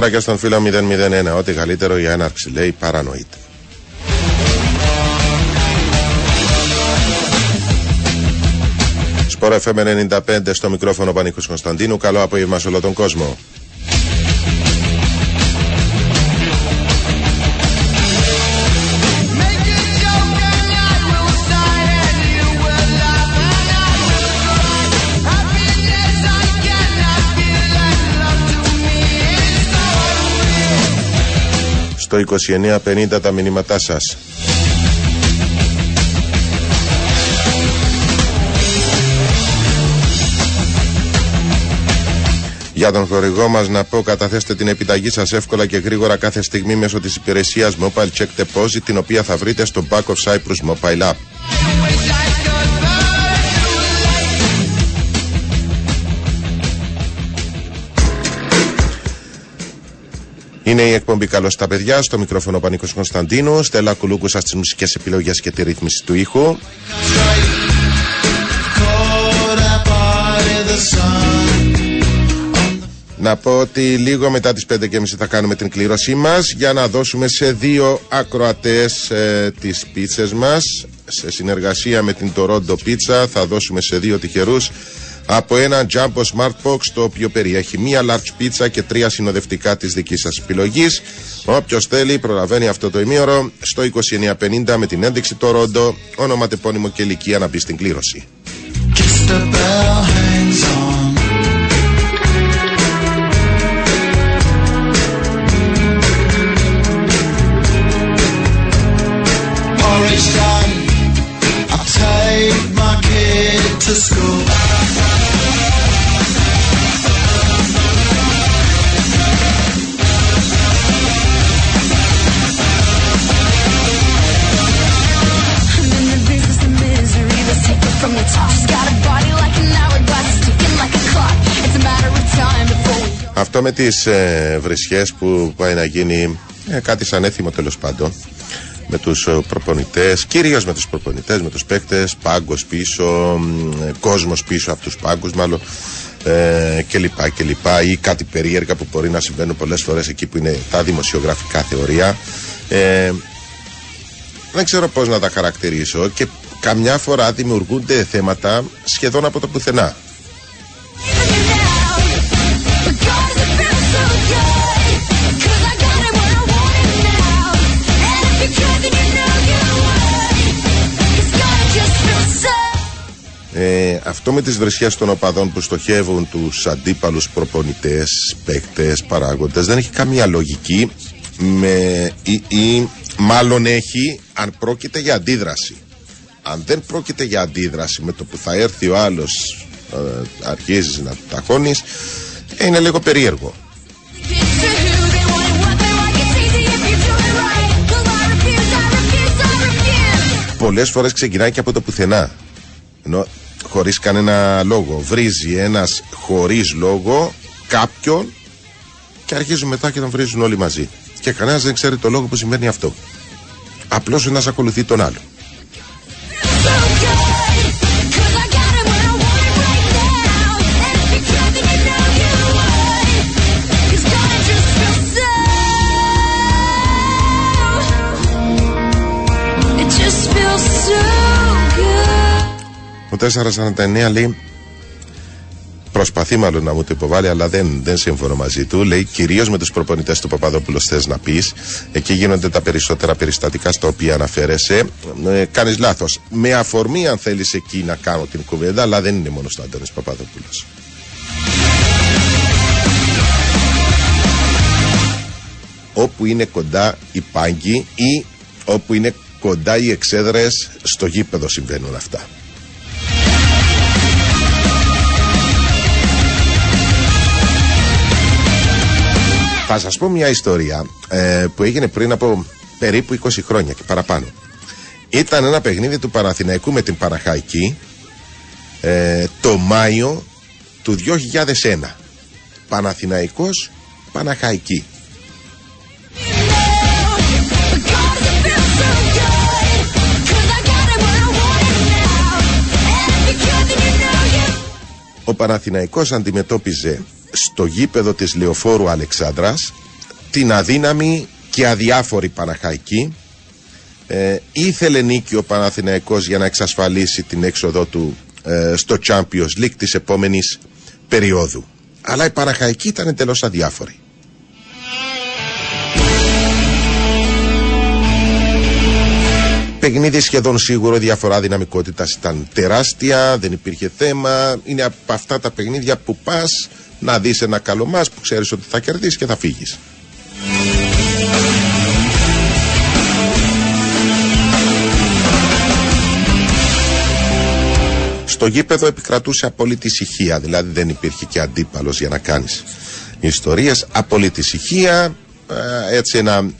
Καλησπέρα και στον φίλο 001. Ό,τι καλύτερο για έναρξη λέει παρανοείται. Σπορ FM 95 στο μικρόφωνο Πανίκος Κωνσταντίνου. Καλό απόγευμα σε όλο τον κόσμο. 2950 τα μηνύματά σας. Για τον χορηγό μας να πω καταθέστε την επιταγή σας εύκολα και γρήγορα κάθε στιγμή μέσω της υπηρεσίας Mobile Check Deposit την οποία θα βρείτε στο Back of Cyprus Mobile App. Είναι η εκπομπή Καλώς στα παιδιά. Στο μικρόφωνο Πανίκο Κωνσταντίνου. Στέλλα Κουλούκουσα στις μουσικές επιλογές και τη ρύθμιση του ήχου. Να πω ότι λίγο μετά τις 5.30 θα κάνουμε την κλήρωσή μας για να δώσουμε σε δύο ακροατές ε, τις πίτσες μας σε συνεργασία με την Toronto Pizza θα δώσουμε σε δύο τυχερούς από ένα Jumbo Smart Box το οποίο περιέχει μία large pizza και τρία συνοδευτικά της δικής σας επιλογής. Όποιος θέλει προλαβαίνει αυτό το ημίωρο στο 2950 με την ένδειξη Toronto, ονοματεπώνυμο και ηλικία να μπει στην κλήρωση. Αυτό με τις ε, βρισιές που πάει να γίνει ε, κάτι σαν έθιμο τέλος πάντων με τους ε, προπονητές, κυρίως με τους προπονητές, με τους παίκτες, πάγκος πίσω, ε, κόσμος πίσω από τους πάγκους μάλλον ε, και λοιπά και λοιπά ή κάτι περίεργα που μπορεί να συμβαίνουν πολλές φορές εκεί που είναι τα δημοσιογραφικά θεωρία. Ε, δεν ξέρω πώς να τα χαρακτηρίσω και καμιά φορά δημιουργούνται θέματα σχεδόν από το πουθενά Ε, αυτό με τις βρεσιές των οπαδών που στοχεύουν τους αντίπαλους προπονητές, παίκτες, παράγοντες δεν έχει καμία λογική με, ή, ή μάλλον έχει αν πρόκειται για αντίδραση. Αν δεν πρόκειται για αντίδραση με το που θα έρθει ο άλλος ε, αρχίζεις να του ταχώνεις είναι λίγο περίεργο. Πολλές φορές ξεκινάει και από το πουθενά. Ενώ χωρίς κανένα λόγο. Βρίζει ένας χωρίς λόγο κάποιον και αρχίζουν μετά και τον βρίζουν όλοι μαζί. Και κανένας δεν ξέρει το λόγο που σημαίνει αυτό. Απλώς ένας ακολουθεί τον άλλο. 449 λέει Προσπαθεί μάλλον να μου το υποβάλει, αλλά δεν, δεν σύμφωνο μαζί του. Λέει κυρίως με τους προπονητές του Παπαδόπουλο θες να πεις. Εκεί γίνονται τα περισσότερα περιστατικά στα οποία αναφέρεσαι. Ε, Κάνεις λάθος. Με αφορμή, αν θέλεις εκεί να κάνω την κουβέντα, αλλά δεν είναι μόνος στο Άντωνη Παπαδόπουλος. Όπου είναι κοντά οι πάγκοι ή όπου είναι κοντά οι εξέδρες στο γήπεδο συμβαίνουν αυτά. Θα σας πω μια ιστορία ε, που έγινε πριν από περίπου 20 χρόνια και παραπάνω. Ήταν ένα παιχνίδι του Παναθηναϊκού με την Παναχαϊκή ε, το Μάιο του 2001. Παναθηναϊκός Παναχαϊκή. ο Παναθηναϊκός αντιμετώπιζε στο γήπεδο της Λεωφόρου Αλεξάνδρας την αδύναμη και αδιάφορη Παναχαϊκή. Ε, ήθελε νίκη ο Παναθηναϊκός για να εξασφαλίσει την έξοδό του ε, στο Champions League της επόμενης περίοδου. Αλλά η Παναχαϊκή ήταν εντελώς αδιάφορη. Παιχνίδι σχεδόν σίγουρο, η διαφορά δυναμικότητας ήταν τεράστια, δεν υπήρχε θέμα. Είναι από αυτά τα παιχνίδια που πας να δεις ένα καλό μα που ξέρεις ότι θα κερδίσεις και θα φύγεις. Στο γήπεδο επικρατούσε απόλυτη ησυχία, δηλαδή δεν υπήρχε και αντίπαλος για να κάνεις ιστορίες, απόλυτη ησυχία, ε, έτσι ένα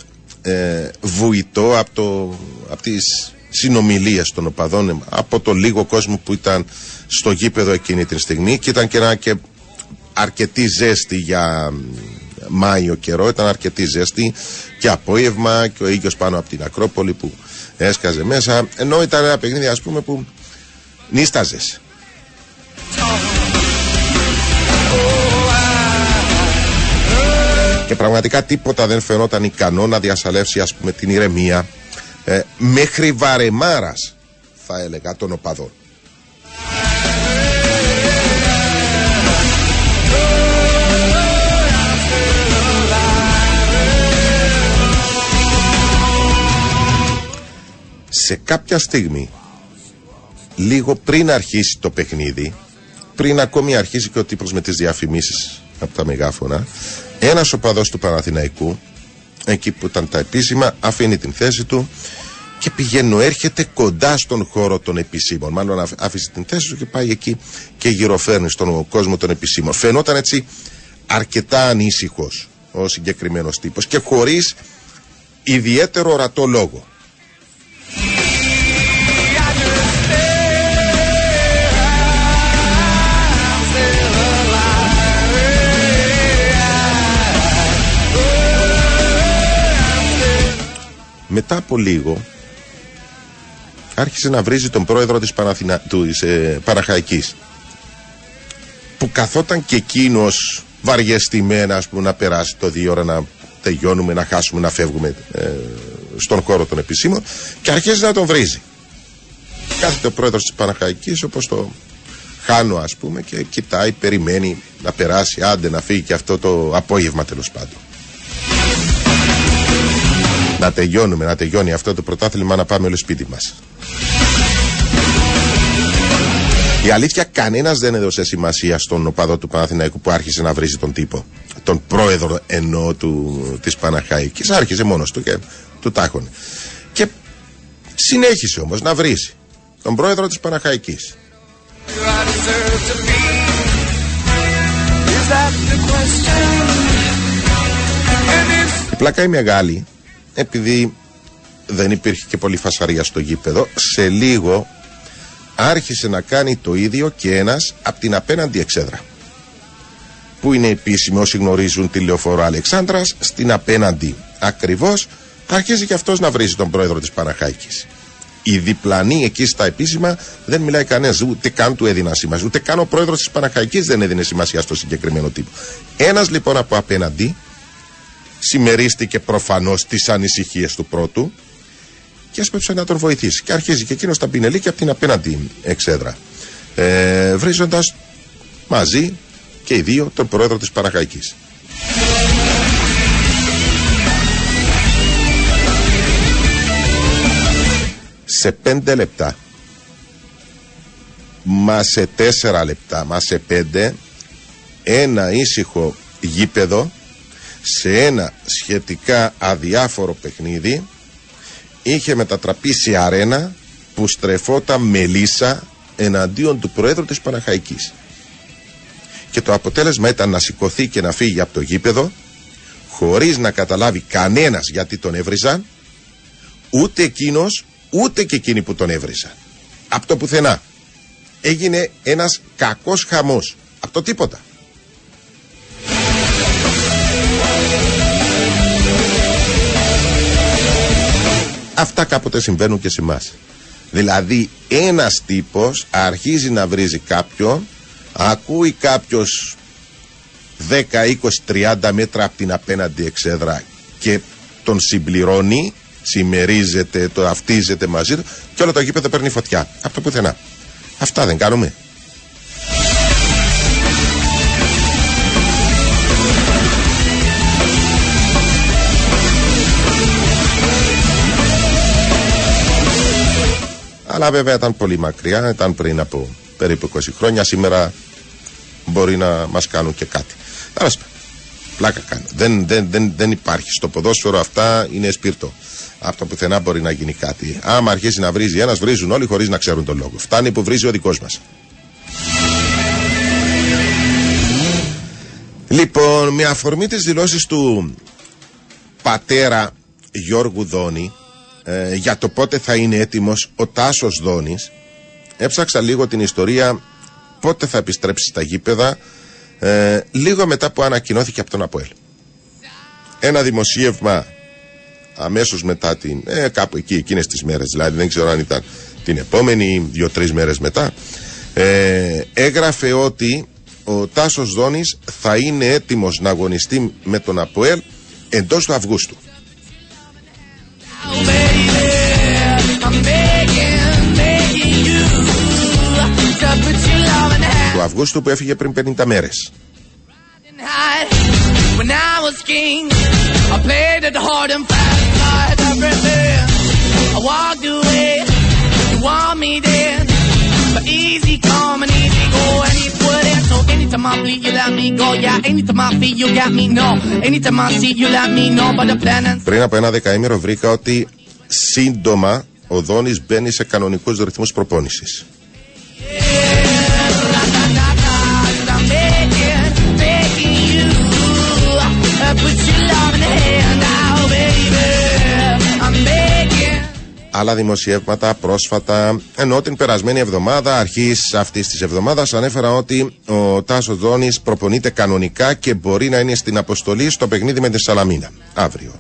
ε, βουητό από, το, από τις συνομιλίες των οπαδών από το λίγο κόσμο που ήταν στο γήπεδο εκείνη την στιγμή και ήταν και ένα και αρκετή ζέστη για Μάιο καιρό. Ήταν αρκετή ζέστη και απόγευμα και ο ήλιος πάνω από την Ακρόπολη που έσκαζε μέσα. Ενώ ήταν ένα παιχνίδι ας πούμε που νίσταζες. Και πραγματικά τίποτα δεν φαινόταν ικανό να διασαλεύσει ας πούμε την ηρεμία ε, μέχρι βαρεμάρας θα έλεγα των οπαδών. Σε κάποια στιγμή, λίγο πριν αρχίσει το παιχνίδι, πριν ακόμη αρχίσει και ο τύπος με τις διαφημίσεις από τα μεγάφωνα, ένας οπαδός του Παναθηναϊκού, εκεί που ήταν τα επίσημα, αφήνει την θέση του και πηγαίνει, έρχεται κοντά στον χώρο των επισήμων. Μάλλον άφησε την θέση του και πάει εκεί και γυροφέρνει στον κόσμο των επισήμων. Φαινόταν έτσι αρκετά ανήσυχος ο συγκεκριμένος τύπος και χωρίς ιδιαίτερο ορατό λόγο. Μετά από λίγο άρχισε να βρίζει τον πρόεδρο της, Παναθηνα... της ε, Παραχαϊκής που καθόταν και εκείνος βαριεστημένα ας πούμε, να περάσει το δύο ώρα να τελειώνουμε, να χάσουμε, να φεύγουμε ε, στον χώρο των επισήμων και αρχίζει να τον βρίζει. Κάθεται ο πρόεδρος της Παναχαϊκής όπως το χάνω ας πούμε και κοιτάει, περιμένει να περάσει, άντε να φύγει και αυτό το απόγευμα τέλος πάντων να τελειώνουμε, να τελειώνει αυτό το πρωτάθλημα να πάμε όλο σπίτι μας. Η αλήθεια, κανένας δεν έδωσε σημασία στον οπαδό του Παναθηναϊκού που άρχισε να βρίζει τον τύπο. Τον πρόεδρο ενώ του, της Παναχαϊκής. Άρχισε μόνος του και του τάχωνε. Και συνέχισε όμως να βρίζει τον πρόεδρο της Παναχαϊκής. Η πλάκα η μεγάλη επειδή δεν υπήρχε και πολύ φασαρία στο γήπεδο, σε λίγο άρχισε να κάνει το ίδιο και ένας από την απέναντι εξέδρα. Που είναι επίσημοι όσοι γνωρίζουν τη λεωφόρο Αλεξάνδρας, στην απέναντι ακριβώς, αρχίζει και αυτός να βρίζει τον πρόεδρο της Παναχάκης. Η διπλανή εκεί στα επίσημα δεν μιλάει κανένας, ούτε καν του έδινα σημασία. Ούτε καν ο πρόεδρος της Παναχαϊκής δεν έδινε σημασία στο συγκεκριμένο τύπο. Ένας λοιπόν από απέναντι συμμερίστηκε προφανώς τις ανησυχίες του πρώτου και έσπεψε να τον βοηθήσει. Και αρχίζει και εκείνος τα πινελί και από την απέναντι εξέδρα. Ε, Βρίζοντας μαζί και οι δύο τον πρόεδρο της Παραχαϊκής. Σε πέντε λεπτά, μα σε τέσσερα λεπτά, μα σε πέντε, ένα ήσυχο γήπεδο σε ένα σχετικά αδιάφορο παιχνίδι είχε μετατραπεί σε αρένα που στρεφόταν μελίσσα εναντίον του Προέδρου της Παναχαϊκής. Και το αποτέλεσμα ήταν να σηκωθεί και να φύγει από το γήπεδο χωρίς να καταλάβει κανένας γιατί τον έβριζαν ούτε εκείνος ούτε και εκείνοι που τον έβριζαν. Από το πουθενά. Έγινε ένας κακός χαμός. Από το τίποτα. Αυτά κάποτε συμβαίνουν και σε εμάς. Δηλαδή ένας τύπος αρχίζει να βρίζει κάποιον ακούει κάποιος 10, 20, 30 μέτρα από την απέναντι εξέδρα και τον συμπληρώνει, συμμερίζεται, το αυτίζεται μαζί του και όλο το γήπεδο παίρνει φωτιά. Από το πουθενά. Αυτά δεν κάνουμε. Αλλά βέβαια ήταν πολύ μακριά, ήταν πριν από περίπου 20 χρόνια. Σήμερα μπορεί να μας κάνουν και κάτι. Τέλος πλάκα κάνω. Δεν, δεν, δεν, δεν υπάρχει. Στο ποδόσφαιρο αυτά είναι σπίρτο. Από το πουθενά μπορεί να γίνει κάτι. Άμα αρχίσει να βρίζει ένας, βρίζουν όλοι χωρίς να ξέρουν τον λόγο. Φτάνει που βρίζει ο δικός μας. Λοιπόν, με αφορμή τις δηλώσεις του πατέρα Γιώργου Δόνη ε, για το πότε θα είναι έτοιμος ο Τάσος Δόνης έψαξα λίγο την ιστορία πότε θα επιστρέψει στα γήπεδα ε, λίγο μετά που ανακοινώθηκε από τον Αποέλ. Ένα δημοσίευμα αμέσως μετά την, ε, κάπου εκεί εκείνες τις μέρες δηλαδή δεν ξέρω αν ήταν την επόμενη δύο-τρεις μέρες μετά ε, έγραφε ότι ο Τάσος Δόνης θα είναι έτοιμος να αγωνιστεί με τον Αποέλ εντός του Αυγούστου. Του Αυγούστου που έφυγε πριν 50 μέρες. Πριν από ένα δεκαήμερο βρήκα ότι σύντομα ο Δόνης μπαίνει σε κανονικούς ρυθμούς προπόνησης. Άλλα δημοσιεύματα πρόσφατα, ενώ την περασμένη εβδομάδα, αρχής αυτής της εβδομάδας, ανέφερα ότι ο Τάσος Δόνης προπονείται κανονικά και μπορεί να είναι στην αποστολή στο παιχνίδι με τη Σαλαμίνα αύριο.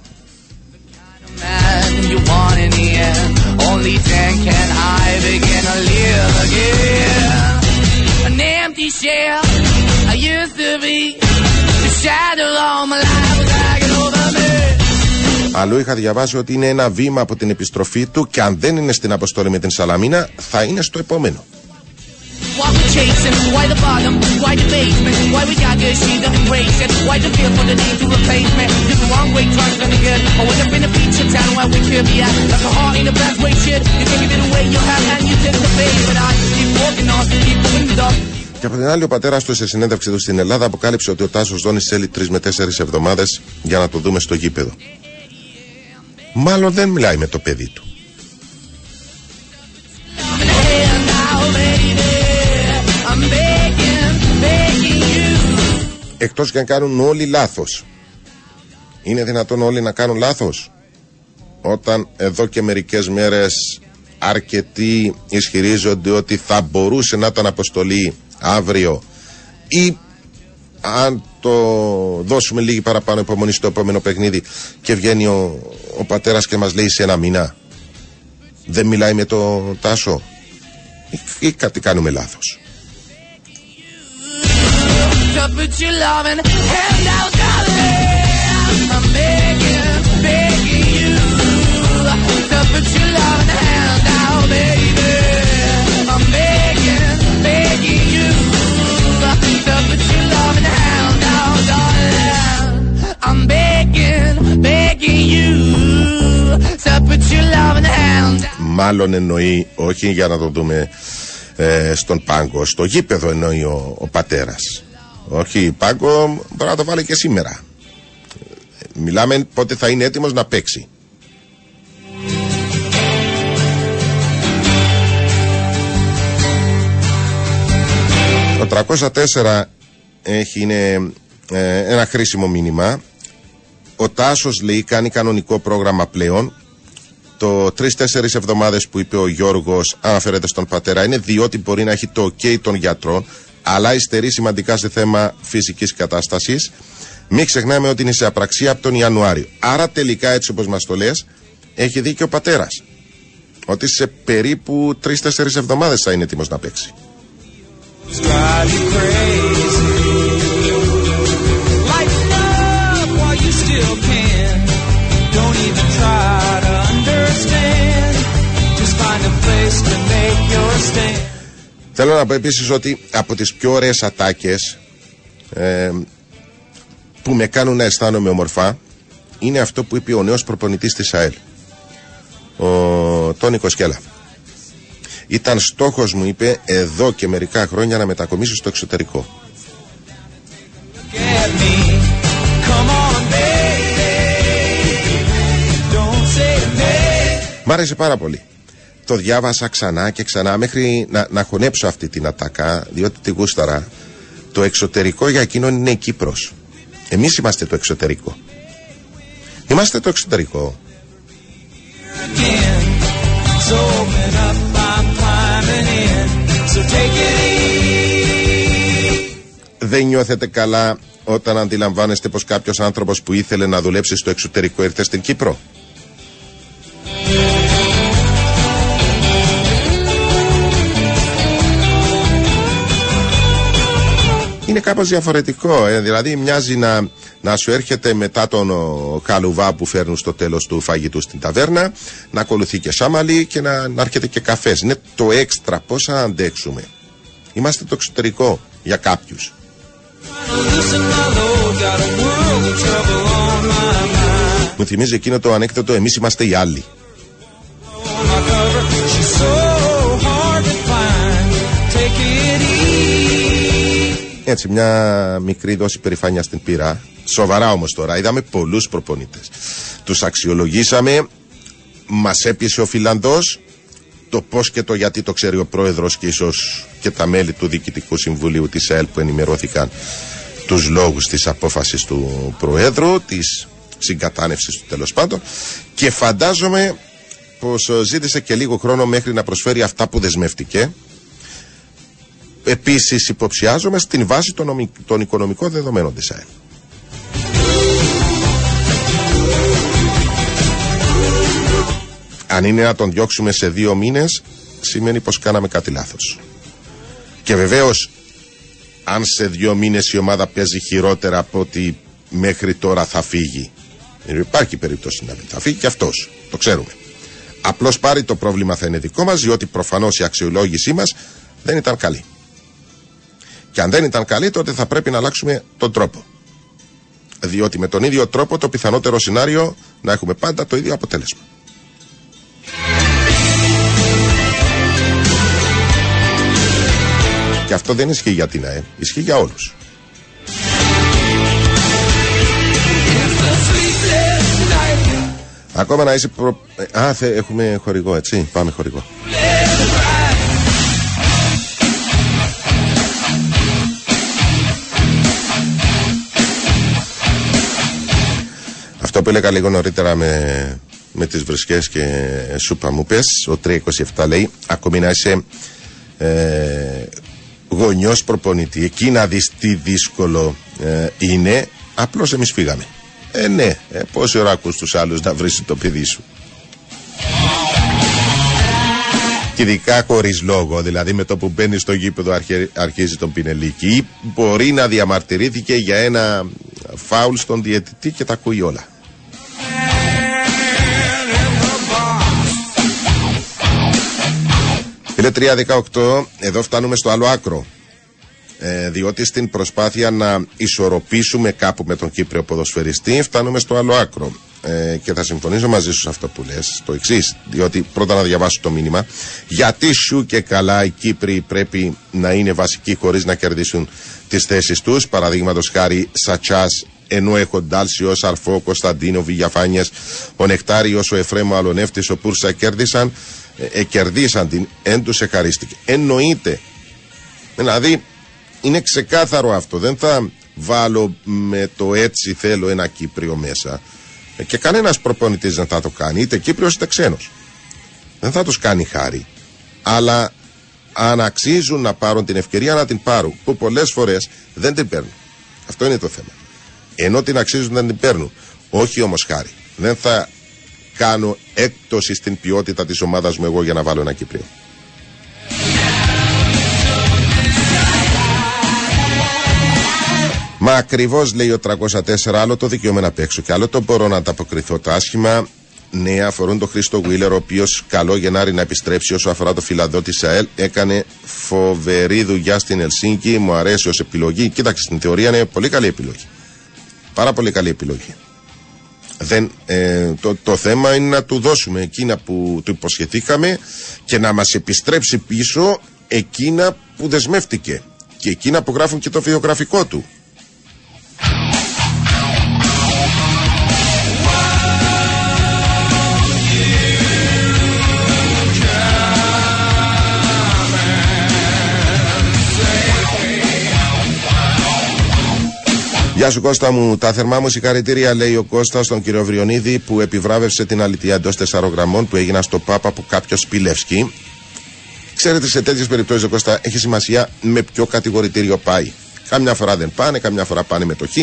Αλλού είχα διαβάσει ότι είναι ένα βήμα από την επιστροφή του και αν δεν είναι στην αποστολή με την Σαλαμίνα θα είναι στο επόμενο. Και από την άλλη, ο πατέρας του σε συνέντευξη του στην Ελλάδα αποκάλυψε ότι ο Τάσος Δόνη θέλει τρεις με τέσσερις εβδομάδες για να το δούμε στο γήπεδο μάλλον δεν μιλάει με το παιδί του. Εκτός και αν κάνουν όλοι λάθος. Είναι δυνατόν όλοι να κάνουν λάθος; Όταν εδώ και μερικές μέρες αρκετοί ισχυρίζονται ότι θα μπορούσε να ήταν αποστολή αύριο ή αν το δώσουμε λίγη παραπάνω υπομονή στο επόμενο παιχνίδι και βγαίνει ο, ο πατέρας και μας λέει σε ένα μήνα δεν μιλάει με το Τάσο ή, ή κάτι κάνουμε λάθος Μάλλον εννοεί, όχι για να το δούμε ε, στον πάγκο, στο γήπεδο εννοεί ο, ο πατέρας. Όχι, πάγκο μπορεί να το βάλει και σήμερα. Μιλάμε πότε θα είναι έτοιμος να παίξει. Το 304 έχει είναι ε, ένα χρήσιμο μήνυμα ο Τάσος λέει κάνει κανονικό πρόγραμμα πλέον. Το τρει-τέσσερι εβδομάδες που είπε ο Γιώργος, αναφέρεται στον πατέρα, είναι διότι μπορεί να έχει το OK των γιατρών, αλλά υστερεί σημαντικά σε θέμα φυσικής κατάστασης. Μην ξεχνάμε ότι είναι σε απραξία από τον Ιανουάριο. Άρα τελικά, έτσι όπως μας το λες, έχει δίκιο ο πατέρας. Ότι σε περίπου τρει-τέσσερι εβδομάδες θα είναι έτοιμος να παίξει. Θέλω να πω επίσης ότι από τις πιο ωραίες ατάκες ε, που με κάνουν να αισθάνομαι ομορφά είναι αυτό που είπε ο νέος προπονητής της ΑΕΛ ο Τόνι Κοσκέλα ήταν στόχος μου είπε εδώ και μερικά χρόνια να μετακομίσω στο εξωτερικό. Μ' άρεσε πάρα πολύ το διάβασα ξανά και ξανά μέχρι να, να χωνέψω αυτή την ατάκα διότι τη γούσταρα. Το εξωτερικό για εκείνον είναι η Κύπρος. Εμείς είμαστε το εξωτερικό. Είμαστε το εξωτερικό. Δεν νιώθετε καλά όταν αντιλαμβάνεστε πως κάποιος άνθρωπος που ήθελε να δουλέψει στο εξωτερικό ήρθε στην Κύπρο; Είναι κάπως διαφορετικό. Ε. Δηλαδή μοιάζει να, να σου έρχεται μετά τον ο, καλουβά που φέρνουν στο τέλος του φαγητού στην ταβέρνα, να ακολουθεί και σάμαλι και να, να έρχεται και καφές. Είναι το έξτρα πώς θα αντέξουμε. Είμαστε το εξωτερικό για κάποιους. Μου θυμίζει εκείνο το ανέκδοτο «Εμείς είμαστε οι άλλοι». Έτσι, μια μικρή δόση περηφάνεια στην πύρα. Σοβαρά όμως τώρα. Είδαμε πολλούς προπονητές. Τους αξιολογήσαμε. Μας έπεισε ο Φιλανδός. Το πώς και το γιατί το ξέρει ο πρόεδρος και ίσως και τα μέλη του Διοικητικού Συμβουλίου της ΕΛ που ενημερώθηκαν τους λόγους της απόφασης του Προέδρου, της συγκατάνευσης του τέλος πάντων. Και φαντάζομαι πως ζήτησε και λίγο χρόνο μέχρι να προσφέρει αυτά που δεσμευτηκε επίσης υποψιάζομαι στην βάση των, των οικονομικών δεδομένων της ΑΕΠ. Αν είναι να τον διώξουμε σε δύο μήνες, σημαίνει πως κάναμε κάτι λάθος. Και βεβαίως, αν σε δύο μήνες η ομάδα παίζει χειρότερα από ότι μέχρι τώρα θα φύγει, υπάρχει περίπτωση να μην θα φύγει και αυτός, το ξέρουμε. Απλώς πάρει το πρόβλημα θα είναι δικό μας, διότι προφανώς η αξιολόγησή μας δεν ήταν καλή. Και αν δεν ήταν καλή, τότε θα πρέπει να αλλάξουμε τον τρόπο. Διότι με τον ίδιο τρόπο το πιθανότερο σενάριο να έχουμε πάντα το ίδιο αποτέλεσμα. Και αυτό δεν ισχύει για την ΑΕ, ισχύει για όλους. Ακόμα να είσαι προ... Α, έχουμε χορηγό, έτσι. Πάμε χορηγό. Αυτό που έλεγα λίγο νωρίτερα με, με τις βρισκές και σούπα μου πες, ο 327 λέει, ακόμη να είσαι ε, γονιός προπονητή, εκεί να δεις τι δύσκολο ε, είναι, απλώς εμείς φύγαμε. Ε, ναι, ε, πόση ώρα ακούς τους άλλους να βρεις το παιδί σου. Και ειδικά χωρίς λόγο, δηλαδή με το που μπαίνει στο γήπεδο αρχίζει τον πινελίκι ή μπορεί να διαμαρτυρήθηκε για ένα φάουλ στον διαιτητή και τα ακούει όλα. Είναι 3-18, εδώ φτάνουμε στο άλλο άκρο. Ε, διότι στην προσπάθεια να ισορροπήσουμε κάπου με τον Κύπριο ποδοσφαιριστή φτάνουμε στο άλλο άκρο. Ε, και θα συμφωνήσω μαζί σου σε αυτό που λες, το εξής, διότι πρώτα να διαβάσω το μήνυμα. Γιατί σου και καλά οι Κύπροι πρέπει να είναι βασικοί χωρίς να κερδίσουν τις θέσεις τους, παραδείγματος χάρη Σατσάς, ενώ έχω Ντάλσιο, Αρφό, Κωνσταντίνο, Βηγιαφάνιε, ο Νεκτάριος, ο Εφρέμο, Αλονεύτη, ο Πούρσα κέρδισαν, ε, ε, κερδίσαν την, εν του εχαρίστηκε. Εννοείται. Δηλαδή, είναι ξεκάθαρο αυτό. Δεν θα βάλω με το έτσι θέλω ένα Κύπριο μέσα. Ε, και κανένας προπονητής δεν θα το κάνει, είτε Κύπριος είτε ξένος. Δεν θα τους κάνει χάρη. Αλλά αν αξίζουν να πάρουν την ευκαιρία να την πάρουν, που πολλές φορές δεν την παίρνουν. Αυτό είναι το θέμα ενώ την αξίζουν δεν την παίρνουν. Όχι όμως χάρη. Δεν θα κάνω έκπτωση στην ποιότητα της ομάδας μου εγώ για να βάλω ένα Κύπριο. Μα ακριβώς λέει ο 304, άλλο το δικαίωμα να παίξω και άλλο το μπορώ να ανταποκριθώ. Τα άσχημα νέα αφορούν τον Χρήστο Γουίλερ, ο οποίος καλό Γενάρη να επιστρέψει όσο αφορά το φιλαδό της ΑΕΛ. Έκανε φοβερή δουλειά στην Ελσίνκη, μου αρέσει ως επιλογή. Κοίταξε, στην θεωρία είναι πολύ καλή επιλογή. Πάρα πολύ καλή επιλογή. Δεν, ε, το, το θέμα είναι να του δώσουμε εκείνα που του υποσχεθήκαμε και να μας επιστρέψει πίσω εκείνα που δεσμεύτηκε και εκείνα που γράφουν και το βιογραφικό του. Γεια σου Κώστα μου, τα θερμά μου συγχαρητήρια λέει ο Κώστας στον κύριο Βριονίδη που επιβράβευσε την αλήθεια εντός 4 γραμμών που έγιναν στο ΠΑΠ από κάποιος Σπιλεύσκι. Ξέρετε, σε τέτοιες περιπτώσεις, Κώστα, έχει σημασία με ποιο κατηγορητήριο πάει. Κάμια φορά δεν πάνε, κάμια φορά πάνε με το χ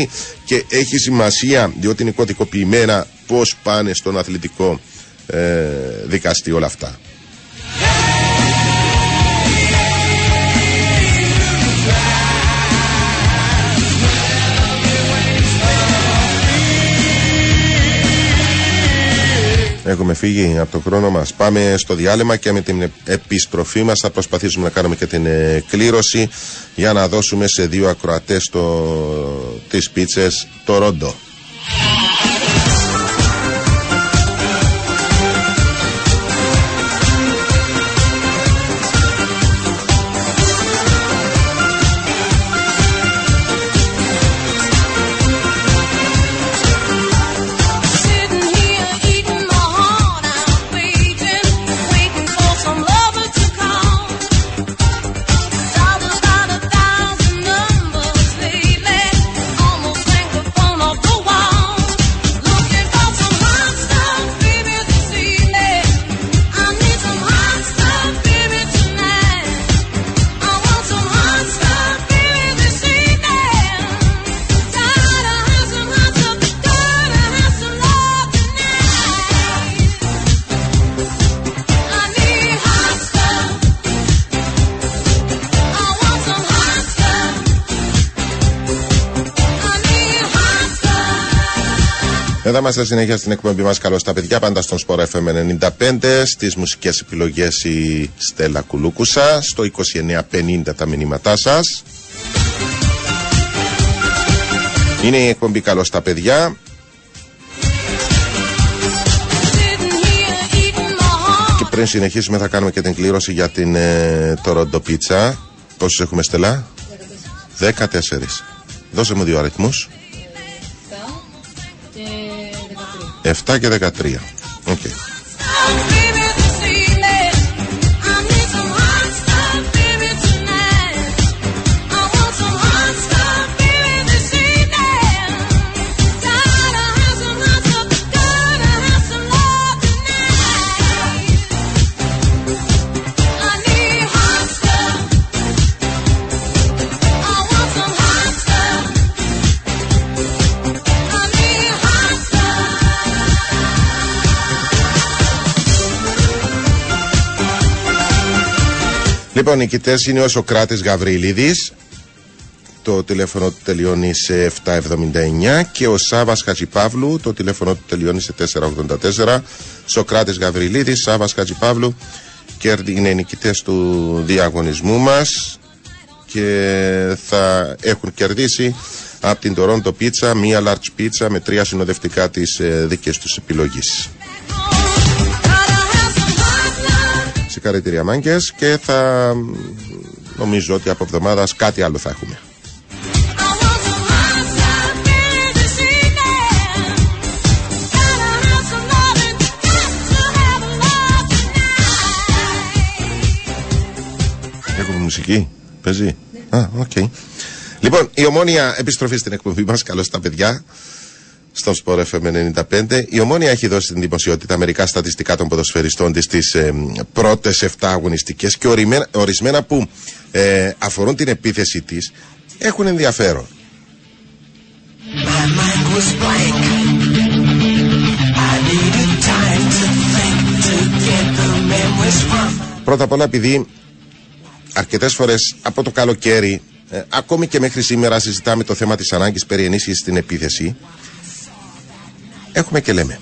και έχει σημασία, διότι είναι κωδικοποιημένα, πώς πάνε στον αθλητικό ε, δικαστή όλα αυτά. Έχουμε φύγει από το χρόνο μας. Πάμε στο διάλειμμα και με την επιστροφή μας θα προσπαθήσουμε να κάνουμε και την ε, κλήρωση για να δώσουμε σε δύο ακροατές το, τις πίτσες το ρόντο. Εδώ είμαστε συνέχεια στην εκπομπή μας. Καλώς τα παιδιά, πάντα στον Σπορ FM 95. Στις μουσικές επιλογές η Στέλλα Κουλούκουσα. Στο 2950 τα μηνύματά σας. Είναι η εκπομπή Καλώς τα παιδιά. Και πριν συνεχίσουμε, θα κάνουμε και την κλήρωση για την ε, το πίτσα. Πόσους έχουμε, Στέλλα; 14. Δώσε μου δύο αριθμούς. 7 και 13. Okay. Λοιπόν, νικητές είναι ο Σοκράτης Γαβρίλιδη. Το τηλέφωνο του τελειώνει σε 779 και ο Σάβας Χατζηπαύλου. Το τηλέφωνο του τελειώνει σε 484. Σοκράτης Γαβριλίδης, Σάβας Χατζηπαύλου και είναι οι νικητές του διαγωνισμού μας και θα έχουν κερδίσει από την Toronto Pizza μία large pizza με τρία συνοδευτικά της ε, δικές τους επιλογής. Συγχαρητήρια μάγκε και θα νομίζω ότι από εβδομάδας κάτι άλλο θα έχουμε. Έχουμε μουσική, παίζει; Α, OK. Okay. Λοιπόν, η Ομόνοια επιστροφή στην εκπομπή μας. Καλώς τα παιδιά στο Sport FM 95. Η Ομόνοια έχει δώσει την δημοσιότητα μερικά στατιστικά των ποδοσφαιριστών της στις ε, πρώτες 7 αγωνιστικές και ορισμένα, ορισμένα που ε, αφορούν την επίθεση της έχουν ενδιαφέρον. Πρώτα απ' όλα επειδή αρκετές φορές από το καλοκαίρι ε, ακόμη και μέχρι σήμερα συζητάμε το θέμα της ανάγκης περί ενίσχυσης στην επίθεση έχουμε και λέμε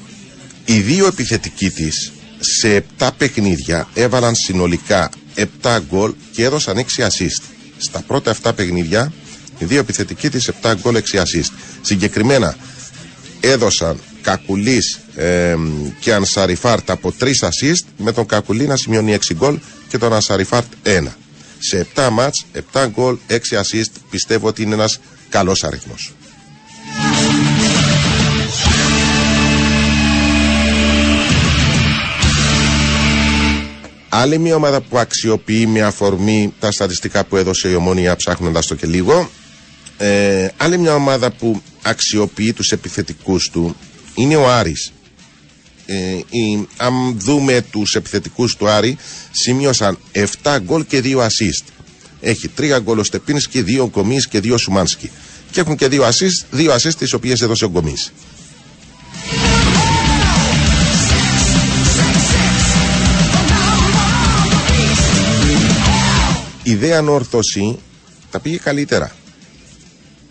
οι δύο επιθετικοί της σε 7 παιχνίδια έβαλαν συνολικά 7 γκολ και έδωσαν 6 assist. Στα πρώτα 7 παιχνίδια, οι δύο επιθετικοί της 7 γκολ 6 assist. Συγκεκριμένα έδωσαν Κακουλής ε, και Ανσαριφάρτ από 3 assist, με τον Κακουλή να σημειώνει 6 γκολ και τον Ανσαριφάρτ 1. Σε 7 μάτς, 7 γκολ, 6 assist, πιστεύω ότι είναι ένας καλός αριθμός. Άλλη μια ομάδα που αξιοποιεί με αφορμή τα στατιστικά που έδωσε η Ομόνια ψάχνοντας το και λίγο. Ε, άλλη μια ομάδα που αξιοποιεί τους επιθετικούς του είναι ο Άρης. Ε, αν δούμε τους επιθετικούς του Άρη σημείωσαν 7 γκολ και 2 assist. Έχει 3 γκολ ο Στεπίνσκι, 2 Γκομής και 2 Σουμάνσκι. Και έχουν και 2 assist, 2 assist τις οποίες έδωσε ο Γκομής. Η δε ανόρθωση τα πήγε καλύτερα.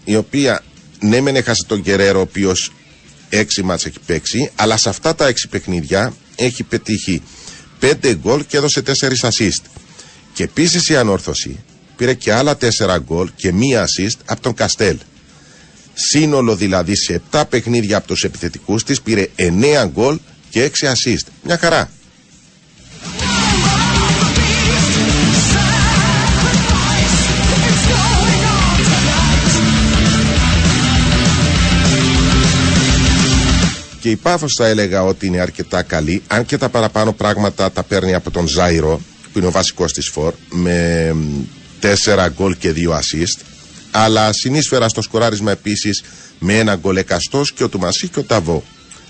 Η οποία ναι μεν έχασε τον Κεραίρο ο οποίος έξι μάτς έχει παίξει αλλά σε αυτά τα έξι παιχνίδια έχει πετύχει πέντε γκολ και έδωσε τέσσερις assist. Και επίσης η ανόρθωση πήρε και άλλα τέσσερα γκολ και μία assist από τον Καστέλ. Σύνολο δηλαδή σε 7 παιχνίδια από τους επιθετικούς της πήρε 9 γκολ και 6 assist. Μια χαρά. Και η Πάφος θα έλεγα ότι είναι αρκετά καλή, αν και τα παραπάνω πράγματα τα παίρνει από τον Ζάιρο, που είναι ο βασικός της φορ, με 4 γκολ και 2 assist. Αλλά συνείσφερα στο σκοράρισμα επίσης με ένα γκολ εκαστός και ο Τουμασί και ο Ταβό.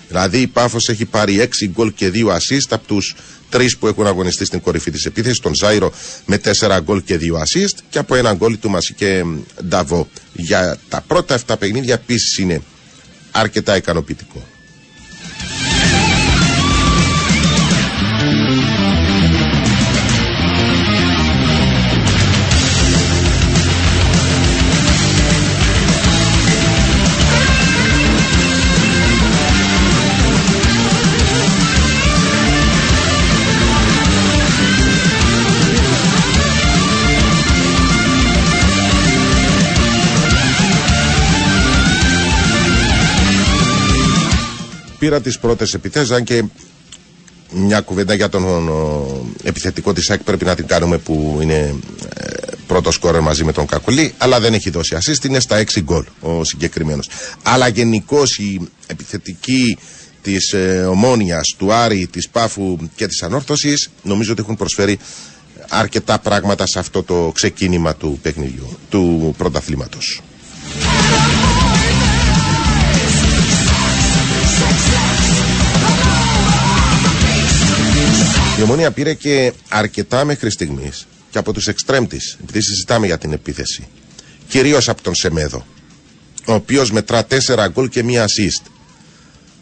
Δηλαδή η Πάφος έχει πάρει 6 γκολ και 2 assist από τους τρεις που έχουν αγωνιστεί στην κορυφή της επίθεσης, τον Ζάιρο με 4 γκολ και 2 assist και από ένα γκολ του Μασί και Νταβό. Για τα πρώτα 7 παιχνίδια επίσης είναι αρκετά ικανοποιητικό. Πήρα τις πρώτες επιθέσεις, αν και μια κουβέντα για τον ο, επιθετικό της ΑΕΚ πρέπει να την κάνουμε που είναι ε, πρώτο σκόρερ μαζί με τον Κακουλή, αλλά δεν έχει δώσει assist, είναι στα 6 γκολ ο συγκεκριμένος. Αλλά γενικώς η επιθετική της ε, Ομόνιας, του Άρη, της Πάφου και της Ανόρθωσης νομίζω ότι έχουν προσφέρει αρκετά πράγματα σε αυτό το ξεκίνημα του παιχνιδιού, του πρωταθλήματος. Η Ομόνια πήρε και αρκετά μέχρι στιγμής και από τους εξτρέμ της, επειδή συζητάμε για την επίθεση. Κυρίως από τον Σεμέδο, ο οποίος μετρά 4 γκολ και μία assist.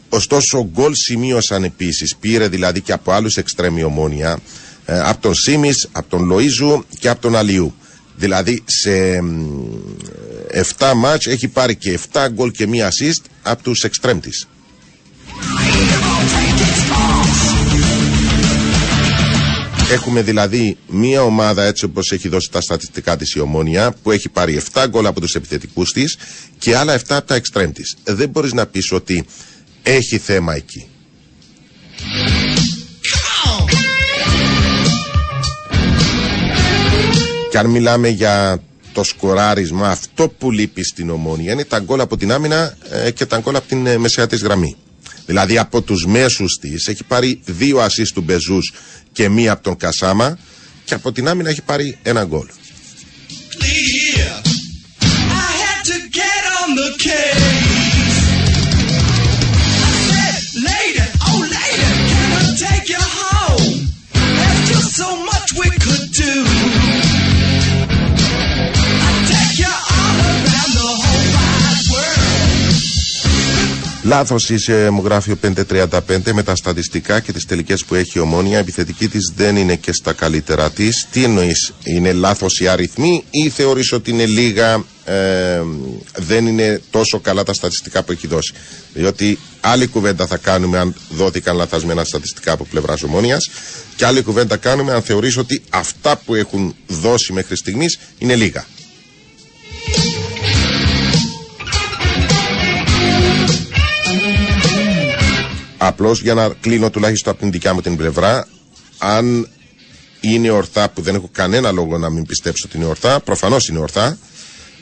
Ωστόσο, γκολ σημείωσαν επίσης, πήρε δηλαδή και από άλλους εξτρέμ η Ομόνια, ε, από τον Σίμις, από τον Λοίζου και από τον Αλιού. Δηλαδή σε 7 μάτς έχει πάρει και 7 γκολ και μία assist από τους εξτρέμ της. Έχουμε δηλαδή μία ομάδα έτσι όπως έχει δώσει τα στατιστικά της η Ομόνια που έχει πάρει 7 γκολ από τους επιθετικούς της και άλλα 7 από τα εξτρέμ της. Δεν μπορείς να πεις ότι έχει θέμα εκεί. Και αν μιλάμε για το σκοράρισμα, αυτό που λείπει στην Ομόνια είναι τα γκολ από την άμυνα ε, και τα γκολ από την ε, μεσαία της γραμμή. Δηλαδή από τους μέσους της έχει πάρει δύο ασίστ του Μπεζούς και μία από τον Κασάμα και από την άμυνα έχει πάρει ένα γκολ. Λάθος είσαι, μου γράφει ο 535 με τα στατιστικά και τις τελικές που έχει η ομόνια. Η επιθετική της δεν είναι και στα καλύτερα της. Τι εννοείς, είναι λάθος οι αριθμοί ή θεωρείς ότι είναι λίγα, ε, δεν είναι τόσο καλά τα στατιστικά που έχει δώσει; Διότι άλλη κουβέντα θα κάνουμε αν δόθηκαν λαθασμένα στατιστικά από πλευράς ομόνιας και άλλη κουβέντα κάνουμε αν θεωρείς ότι αυτά που έχουν δώσει μέχρι στιγμής είναι λίγα. Απλώς για να κλείνω τουλάχιστον από την δικιά μου την πλευρά, αν είναι ορθά, που δεν έχω κανένα λόγο να μην πιστέψω ότι είναι ορθά, προφανώς είναι ορθά,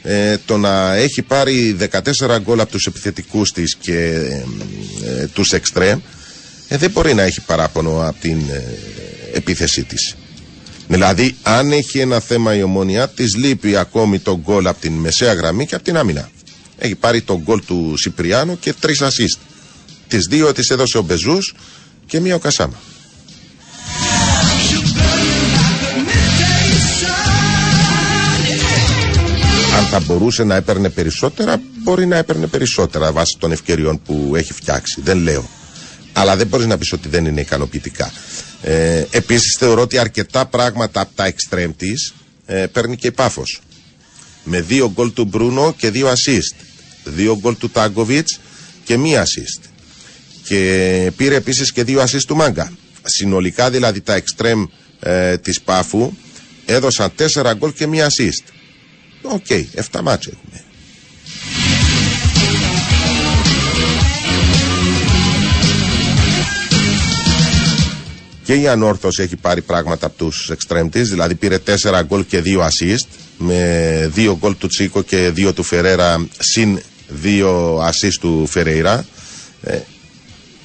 ε, το να έχει πάρει 14 γκολ από τους επιθετικούς της και ε, ε, τους εξτρέμ, ε, δεν μπορεί να έχει παράπονο από την ε, επίθεσή της. Δηλαδή, αν έχει ένα θέμα η ομόνια, της λείπει ακόμη τον γκολ από την μεσαία γραμμή και από την άμυνα. Έχει πάρει τον γκολ του Σιπριάνου και τρεις assist. Τις δύο τις έδωσε ο Μπεζούς και μία ο Κασάμα. Αν θα μπορούσε να έπαιρνε περισσότερα, μπορεί να έπαιρνε περισσότερα βάσει των ευκαιριών που έχει φτιάξει. Δεν λέω. Αλλά δεν μπορείς να πεις ότι δεν είναι ικανοποιητικά. Ε, Επίσης, θεωρώ ότι αρκετά πράγματα από τα εξτρέμ της ε, παίρνει και η Πάφος. Με δύο γκολ του Μπρούνο και δύο assist. Δύο γκολ του Τάγκοβιτς και μία assist και πήρε επίσης και δύο ασίστ του Μάγκα. Συνολικά δηλαδή τα εξτρέμ ε, της Πάφου έδωσαν τέσσερα γκολ και μία ασίστ. OK, okay, 7 ματς έχουμε. Και η Ανόρθωση έχει πάρει πράγματα από τους εξτρέμ της, δηλαδή πήρε 4 γκολ και 2 assist, με 2 γκολ του Τσίκο και 2 του Φερέρα, συν 2 assist του Φερέιρα. Ε,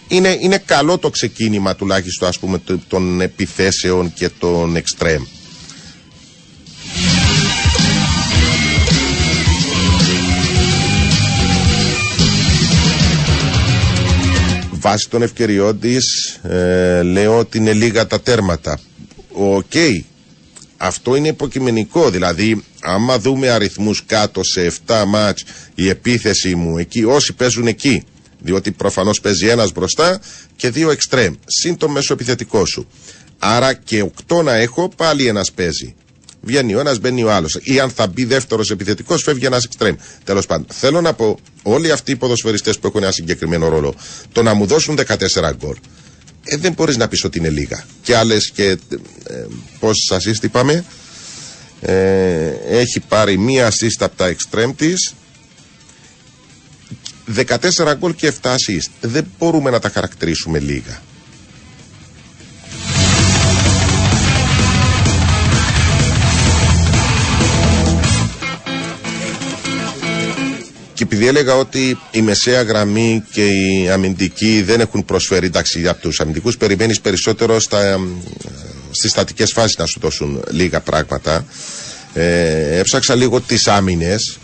είναι, είναι καλό το ξεκίνημα τουλάχιστον ας πούμε των επιθέσεων και των εξτρέμ. Βάσει των ευκαιριών της, ε, λέω ότι είναι λίγα τα τέρματα. Οκ. Αυτό είναι υποκειμενικό. Δηλαδή, άμα δούμε αριθμούς κάτω σε 7 ματς, η επίθεση μου εκεί, όσοι παίζουν εκεί, διότι προφανώς παίζει ένας μπροστά και δύο εξτρέμ. Συν το μέσο επιθετικό σου. Άρα και οκτώ να έχω, πάλι ένας παίζει. Βγαίνει ο ένας, μπαίνει ο άλλος. Ή αν θα μπει δεύτερος επιθετικός, φεύγει ένας εξτρέμ. Τέλος πάντων, θέλω να πω, όλοι αυτοί οι ποδοσφαιριστές που έχουν ένα συγκεκριμένο ρόλο, το να μου δώσουν 14 γκολ, ε, δεν μπορείς να πεις ότι είναι λίγα. Και άλλες και. Ε, Πόσε assist είπαμε, ε, έχει πάρει μία assist από τα εξτρέμ της 14 γκολ και 7 assist. Δεν μπορούμε να τα χαρακτηρίσουμε λίγα. Και επειδή έλεγα ότι η μεσαία γραμμή και η αμυντική δεν έχουν προσφέρει, εντάξει, από τους αμυντικούς περιμένεις περισσότερο στα, στις στατικές φάσεις να σου δώσουν λίγα πράγματα. Ε, έψαξα λίγο τις άμυνες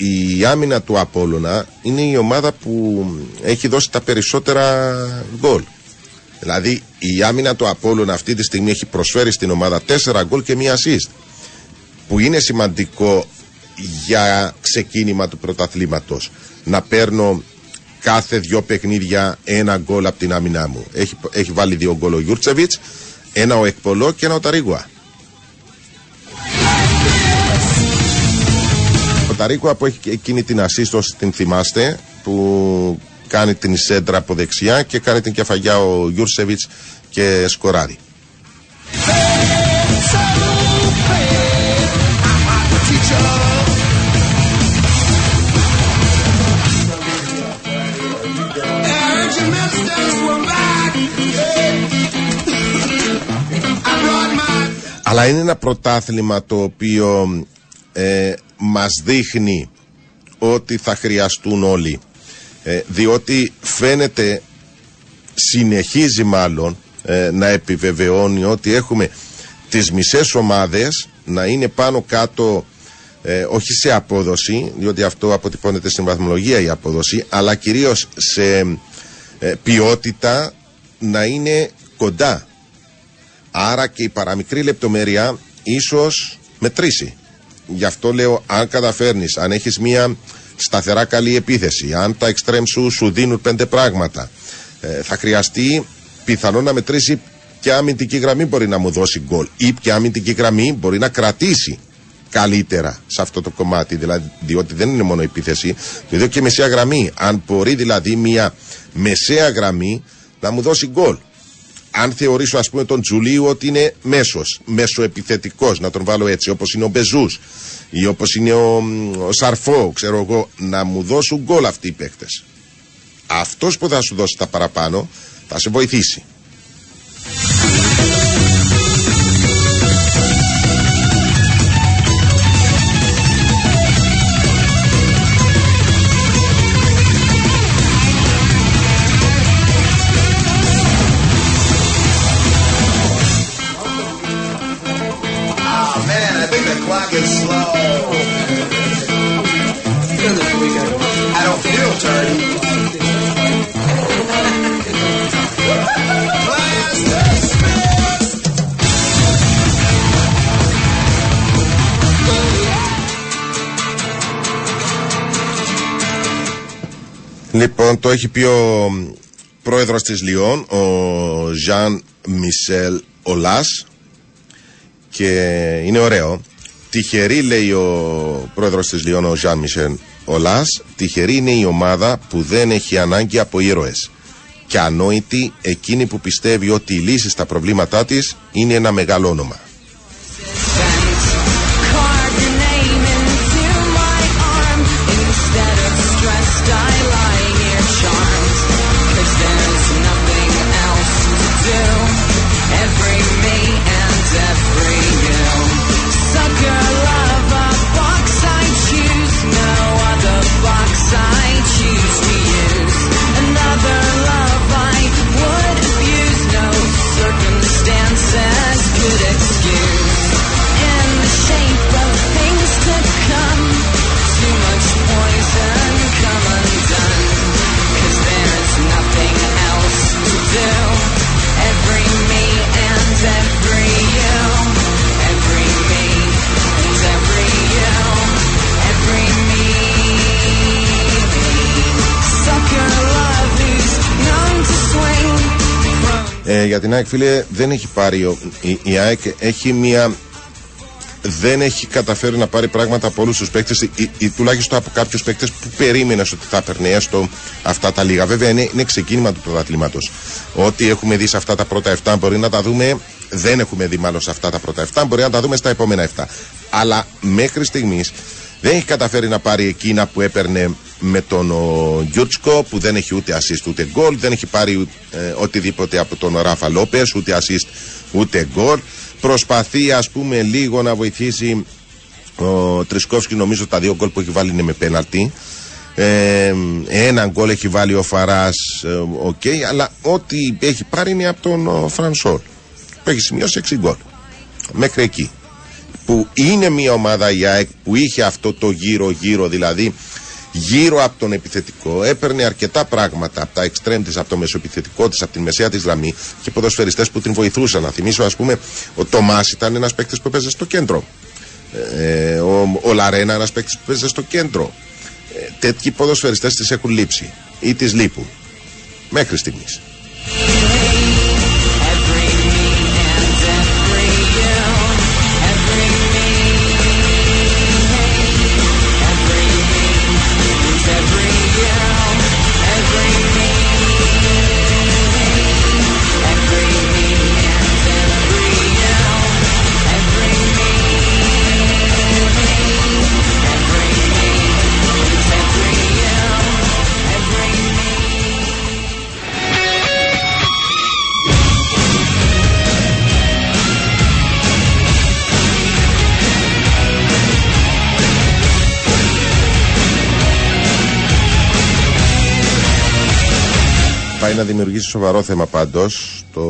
η άμυνα του Απόλλωνα είναι η ομάδα που έχει δώσει τα περισσότερα γκολ. Δηλαδή η άμυνα του Απόλλωνα αυτή τη στιγμή έχει προσφέρει στην ομάδα 4 γκολ και μία assist. Που είναι σημαντικό για ξεκίνημα του πρωταθλήματος. Να παίρνω κάθε δυο παιχνίδια ένα γκολ από την άμυνά μου. Έχει, έχει βάλει δύο γκολ ο Γιούρτσεβιτς, ένα ο Εκπολό και ένα ο Ταρίγουα. Ταρίκουα που έχει εκείνη την ασίστ, την θυμάστε, που κάνει την σέντρα από δεξιά και κάνει την κεφαλιά ο Γιούρσεβιτς και σκοράρει. Αλλά είναι ένα πρωτάθλημα το οποίο ε, μας δείχνει ότι θα χρειαστούν όλοι. Ε, διότι φαίνεται συνεχίζει μάλλον ε, να επιβεβαιώνει ότι έχουμε τις μισές ομάδες να είναι πάνω κάτω ε, όχι σε απόδοση διότι αυτό αποτυπώνεται στην βαθμολογία η απόδοση αλλά κυρίως σε ποιότητα να είναι κοντά. Άρα και η παραμικρή λεπτομέρεια ίσως μετρήσει Γι' αυτό λέω, αν καταφέρνεις, αν έχεις μία σταθερά καλή επίθεση, αν τα εξτρέμ σου σου δίνουν πέντε πράγματα, ε, θα χρειαστεί πιθανόν να μετρήσει ποια αμυντική γραμμή μπορεί να μου δώσει γκολ ή ποια αμυντική γραμμή μπορεί να κρατήσει καλύτερα σε αυτό το κομμάτι. Δηλαδή, διότι δεν είναι μόνο επίθεση, το ίδιο και μεσαία γραμμή. Αν μπορεί δηλαδή μια μεσαία γραμμή να μου δώσει γκολ. Αν θεωρήσω, ας πούμε, τον Τζουλίου ότι είναι μέσος, μέσο να τον βάλω έτσι, όπως είναι ο Μπεζούς ή όπως είναι ο, ο Σαρφό, ξέρω εγώ, να μου δώσουν γκολ αυτοί οι παίκτες. Αυτός που θα σου δώσει τα παραπάνω θα σε βοηθήσει. Έχει πει ο πρόεδρος της Λιόν, ο Ζαν Μισελ Ολάς και είναι ωραίο. Τυχερή λέει ο πρόεδρος της Λιόν, ο Ζαν Μισελ Ολάς, τυχερή είναι η ομάδα που δεν έχει ανάγκη από ήρωες και ανόητη εκείνη που πιστεύει ότι η λύση στα προβλήματά της είναι ένα μεγάλο όνομα. Για την ΑΕΚ, φίλε, δεν έχει πάρει. Η, η ΑΕΚ έχει μια. Δεν έχει καταφέρει να πάρει πράγματα από όλους τους παίκτες, ή, ή, τουλάχιστον από κάποιους παίκτες που περίμενες ότι θα παίρνει έστω αυτά τα λίγα. Βέβαια, είναι, είναι ξεκίνημα του πρωταθλήματος. Ό,τι έχουμε δει σε αυτά τα πρώτα 7 μπορεί να τα δούμε. Δεν έχουμε δει μάλλον σε αυτά τα πρώτα 7, μπορεί να τα δούμε στα επόμενα 7. Αλλά μέχρι στιγμής δεν έχει καταφέρει να πάρει εκείνα που έπαιρνε με τον Γιούρτσκο που δεν έχει ούτε assist ούτε γκολ. Δεν έχει πάρει ε, οτιδήποτε από τον Ράφα Λόπες, ούτε assist ούτε γκολ. Προσπαθεί ας πούμε λίγο να βοηθήσει ο Τρισκόφσκι. Νομίζω τα δύο γκολ που έχει βάλει είναι με πέναλτι. Ε, ένα γκολ έχει βάλει ο Φαράς, ε, OK, okay, αλλά ό,τι έχει πάρει είναι από τον Φρανσόλ που έχει σημειώσει 6 γκολ. Μέχρι εκεί. Που είναι μια ομάδα η ΑΕΚ που είχε αυτό το γύρω-γύρω, δηλαδή γύρω από τον επιθετικό, έπαιρνε αρκετά πράγματα από τα εξτρέμ της, από το μεσοεπιθετικό της, από την μεσαία της γραμμή και ποδοσφαιριστές που την βοηθούσαν. Να θυμίσω, ας πούμε, ο Τομάς ήταν ένας παίκτης που έπαιζε στο κέντρο. Ε, ο, ο Λαρένα, ένας παίκτης που έπαιζε στο κέντρο. Ε, τέτοιοι ποδοσφαιριστές τις έχουν λείψει ή τις λείπουν μέχρι στιγμής. Πάει να δημιουργήσει σοβαρό θέμα πάντως το,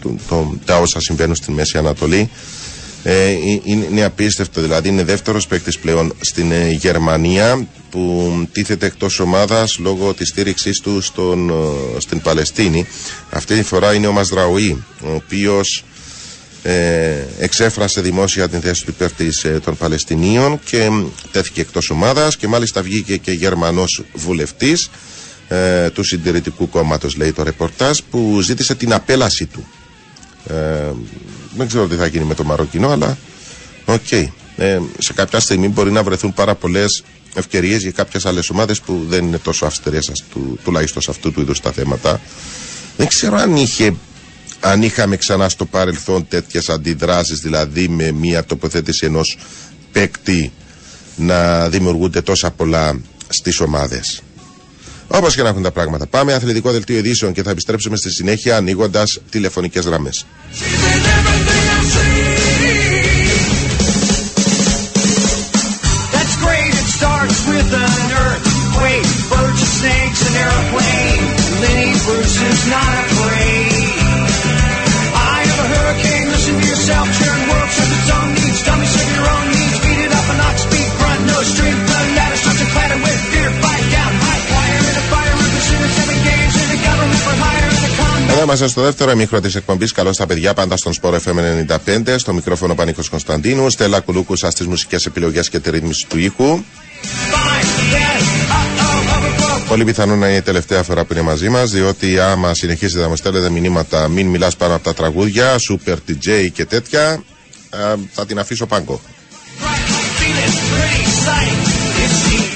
το, το, τα όσα συμβαίνουν στην Μέση Ανατολή. Ε, είναι, είναι απίστευτο δηλαδή είναι δεύτερος παίκτης πλέον στην ε, Γερμανία που τίθεται εκτός ομάδας λόγω της στήριξής του στον, ε, στην Παλαιστίνη. Αυτή τη φορά είναι ο Μαζραουή ο οποίος ε, εξέφρασε δημόσια την θέση του υπέρ της, ε, των Παλαιστινίων και τέθηκε εκτός ομάδας και μάλιστα βγήκε και Γερμανός βουλευτής ε, του συντηρητικού κόμματος λέει το ρεπορτάζ που ζήτησε την απέλαση του ε, δεν ξέρω τι θα γίνει με το Μαροκινό αλλά οκ ε, σε κάποια στιγμή μπορεί να βρεθούν πάρα πολλές ευκαιρίες για κάποιες άλλες ομάδες που δεν είναι τόσο αυστηρές του, τουλάχιστον σε αυτού του είδους τα θέματα. Δεν ξέρω αν, είχε, αν είχαμε ξανά στο παρελθόν τέτοιες αντιδράσεις, δηλαδή με μια τοποθέτηση ενός παίκτη να δημιουργούνται τόσα πολλά στις ομάδες. Όπως και να έχουν τα πράγματα. Πάμε αθλητικό δελτίο ειδήσεων και θα επιστρέψουμε στη συνέχεια ανοίγοντας τηλεφωνικές γραμμές. Είμαστε στο δεύτερο εμίχρο της εκπομπής. Καλώς τα παιδιά, πάντα στον Σπόρο FM 95. Στο μικρόφωνο Πανίκος Κωνσταντίνου. Στέλλα Κουλούκου στι μουσικές επιλογές και τη ρύθμιση του ήχου. Πολύ πιθανό να είναι η τελευταία φορά που είναι μαζί μας, διότι άμα συνεχίσετε να μας στέλνετε μηνύματα, μην μιλάς πάνω από τα τραγούδια, super DJ και τέτοια, θα την αφήσω πάγκο.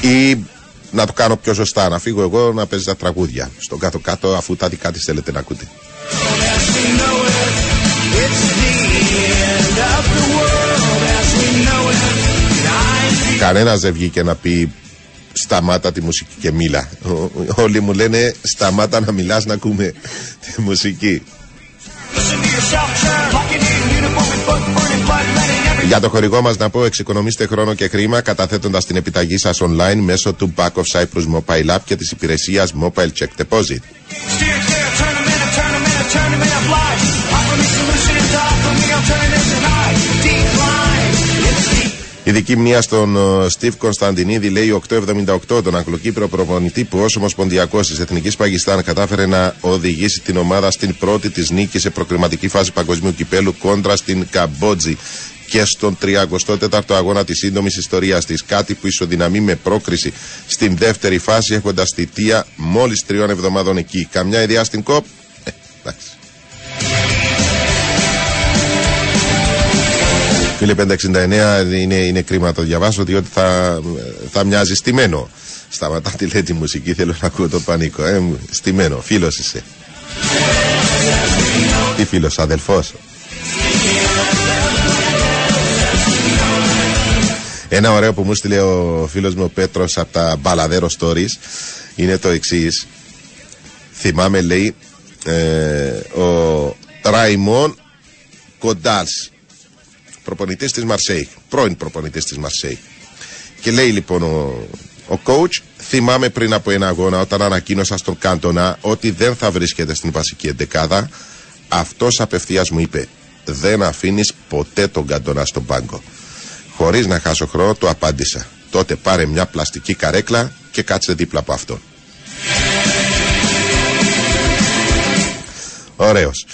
Ή να το κάνω πιο σωστά, να φύγω εγώ να παίζει τα τραγούδια στον κάτω-κάτω, αφού τα δικά της θέλετε να ακούτε. Κανένας δεν βγήκε να πει σταμάτα τη μουσική και μίλα. Όλοι μου λένε σταμάτα να μιλάς να ακούμε τη μουσική. Για το χορηγό μας να πω εξοικονομήστε χρόνο και χρήμα καταθέτοντας την επιταγή σας online μέσω του Back of Cyprus Mobile App και της υπηρεσίας Mobile Check Deposit. Η δική μνήμα στον Στίβ Κωνσταντινίδη λέει 878 τον Αγγλοκύπρο προπονητή που ως Ομοσπονδιακός της Εθνικής Παγιστάν κατάφερε να οδηγήσει την ομάδα στην πρώτη της νίκη σε προκριματική φάση παγκοσμίου κυπέλου κόντρα στην Καμπότζη και στον 34ο αγώνα της σύντομης ιστορίας της. Κάτι που ισοδυναμεί με πρόκριση στην δεύτερη φάση έχοντας θητεία μόλις τριών εβδομάδων εκεί. Καμιά ιδέα στην κοπ; Ε, εντάξει. Φίλε 569 είναι, είναι κρίμα να το διαβάσω διότι θα, θα μοιάζει στημένο. Σταματά τη λέει τη μουσική, θέλω να ακούω το πανίκο. Ε, στημένο, φίλος είσαι. Τι φίλος, αδελφός; Ένα ωραίο που μου στείλε ο φίλος μου ο Πέτρος από τα Μπαλαδέρο Stories είναι το εξής. Θυμάμαι λέει ε, ο Ραϊμόν Κοντάλς προπονητής της Μαρσέη, πρώην προπονητής της Μαρσέη. Και λέει λοιπόν ο, ο coach, θυμάμαι πριν από ένα αγώνα όταν ανακοίνωσα στον Κάντονα ότι δεν θα βρίσκεται στην βασική εντεκάδα, αυτός απευθείας μου είπε: Δεν αφήνεις ποτέ τον Κάντονα στον πάγκο. Χωρίς να χάσω χρόνο, του απάντησα. Τότε πάρε μια πλαστική καρέκλα και κάτσε δίπλα από αυτόν. Ωραίος.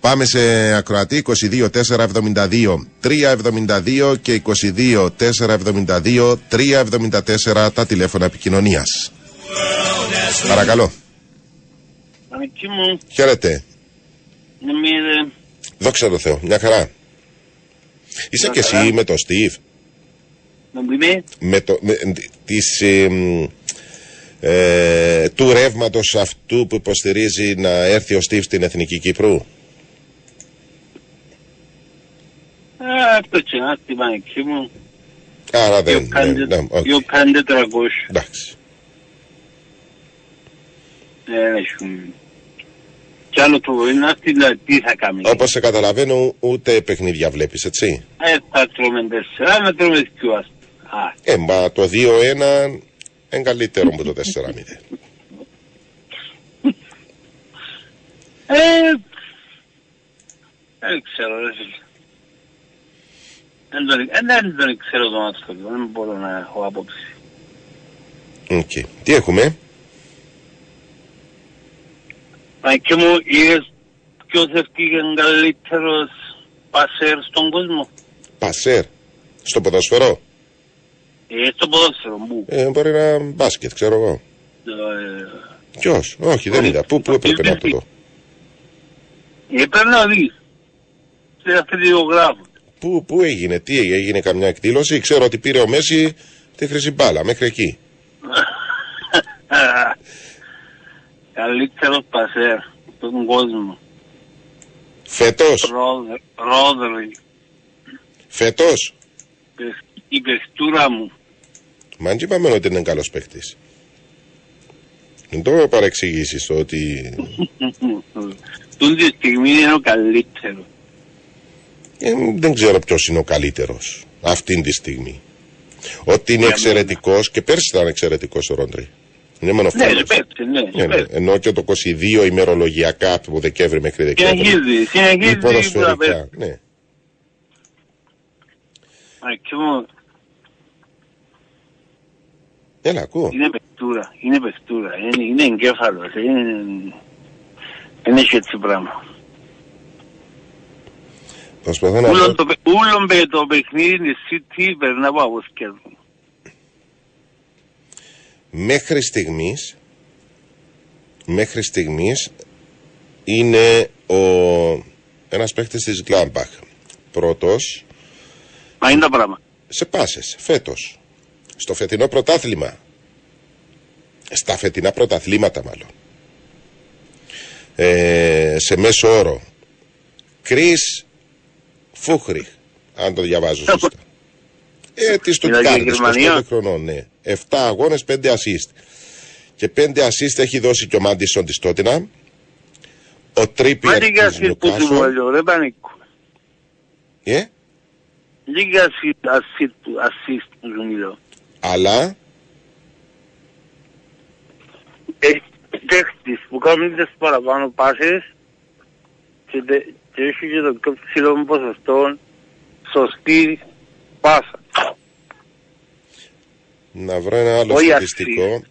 Πάμε σε ακροατή 22 472 372 και 22 472 374 τα τηλέφωνα επικοινωνίας. Παρακαλώ. μου. Χαίρετε. Δόξα τω Θεώ. Μια χαρά. Είσαι και εσύ με το Στίβ. Με το. Με, της, ε, του ρεύματος αυτού που υποστηρίζει να έρθει ο Στίβ στην Εθνική Κύπρου; το τσινάτι πανεκκί μου. Άρα δεν. Δυο κάντε τρακόσια. Εντάξει. Δεν έχουμε. Κι άλλο το μπορεί να έρθει, δηλαδή τι θα κάνει. Όπως σε καταλαβαίνω, ούτε παιχνίδια βλέπεις, έτσι; Ε, θα τρώμε τέσσερα, να τρώμε δυο Ε, μα το 2-1 είναι καλύτερο από το 4-0. Ε, δεν ξέρω, ρε φίλε. Δεν τον ξέρω τον άνθρωπο, δεν μπορώ να έχω άποψη. Okay. Τι έχουμε; Μα και μου είδες ποιος ευκήγε καλύτερος πασέρ στον κόσμο; Πασέρ. Στο ποδοσφαιρό. Ε, στο ποδόσφαιρο μου. Ε, μπορεί να μπάσκετ, ξέρω εγώ. Ε, Ποιος, όχι, δεν είδα. Πού, πού έπρεπε να το δω; ε, πρέπει να δεις. Σε αθλητικογράφο. Πού, πού έγινε, τι έγινε, έγινε καμιά εκδήλωση; Ξέρω ότι πήρε ο Μέση τη χρυσή μπάλα μέχρι εκεί. Καλύτερος πασέρ στον κόσμο. Φέτος, Ρόδερ- Ρόδερ, φέτος; η παιχτούρα μου. Μα δεν είπαμε ότι είναι καλός παίκτης. Δεν το παρεξηγήσεις το ότι. Τούν τη στιγμή είναι ο καλύτερος. Ε, δεν ξέρω ποιος είναι ο καλύτερος αυτή τη στιγμή. Ότι είναι Για εξαιρετικός και πέρσι ήταν εξαιρετικός ο Ρόντρι. Είναι μόνο Ναι, φέτος. πέφτει, ναι, Ναι, ναι. πέφτει. Ενώ και το 22 ημερολογιακά από Δεκέμβρη μέχρι Δεκέμβρη. Συνεχίζει, συνεχίζει. Ή ποδοσφαιρικά. Ναι. Ακεί μου, Έλα, ακούω. Είναι παιχτούρα, είναι παιχτούρα, είναι, είναι εγκέφαλος, είναι... Δεν έχει έτσι πράγμα. Προσπαθώ να Ούλον δω. το, παι- ούλον παι- το παιχνίδι της City περνά από από σκέφτομαι. Μέχρι στιγμής μέχρι στιγμής είναι ο ένας παίχτης της Γκλάμπαχ. Πρώτος Μα είναι τα πράγμα. σε πάσες, φέτος. Στο φετινό πρωτάθλημα. Στα φετινά πρωταθλήματα μάλλον. Ε, σε μέσο όρο. Κρίς Φούχριχ, αν το διαβάζω σωστά. Ε, της Μιλάει για Στουτκάρδη, 25 Γερμανία. χρονών, ναι. 7 αγώνες, 5 assist. Και 5 assist έχει δώσει και ο Μάντισον της Τότινα. Ο Μα Τρίπιερ λίγα της ασίστ που σου Νιουκάσολ. λέω, ρε πανίκο. Ε, Λίγα ασίστ ασίστ που- ασίστ που σου μιλώ. Αλλά Ε, παίχτης που κάνει τις παραπάνω πάσες και, τε- και έχει και το πιο ψηλό ποσοστό σωστή πάσα. να βρω ένα άλλο Όχι στατιστικό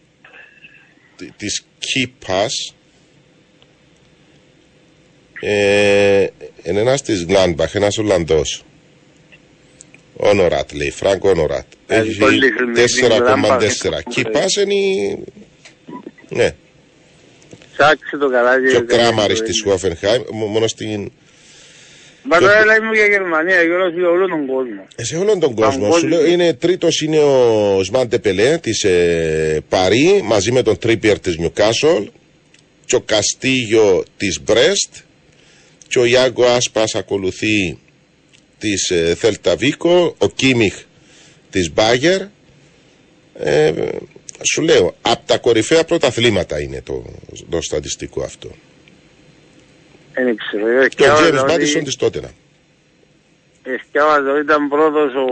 τη- της Key Pass ε, είναι ένας της Γκλάνμπαχ, ένας Ολλανδός Όνοράτ λέει, Φρανκ Όνοράτ Ε, έχει πολύ χρημένη 4,4 Gladbach, Key ε, Pass είναι η- ναι, Ψάξε το καλά και ο και... Κράμαρης της Χόφενχάιμ μόνο στην Μα τώρα λέει μου για Γερμανία, για όλο για όλο τον κόσμο. Ε, Σε όλον τον κόσμο. Παγκόσμιο. Σου λέω, είναι τρίτος είναι ο Σμάντε Πελέ της ε, Παρί μαζί με τον Τρίπιερ της Νιουκάσολ και ο Καστίγιο της Μπρέστ και ο Ιάγκο Άσπας ακολουθεί της ε, Θέλτα Βίκο, ο Κίμιχ της Μπάγερ. Ε, σου λέω, από τα κορυφαία πρωταθλήματα είναι το, το στατιστικό αυτό. Δεν ξέρω. ε, Και ο σκιάβαζα Τζέμις ότι- Μάντισον της Τότενα. ε, σκιάβαζα ότι ήταν πρώτος ο...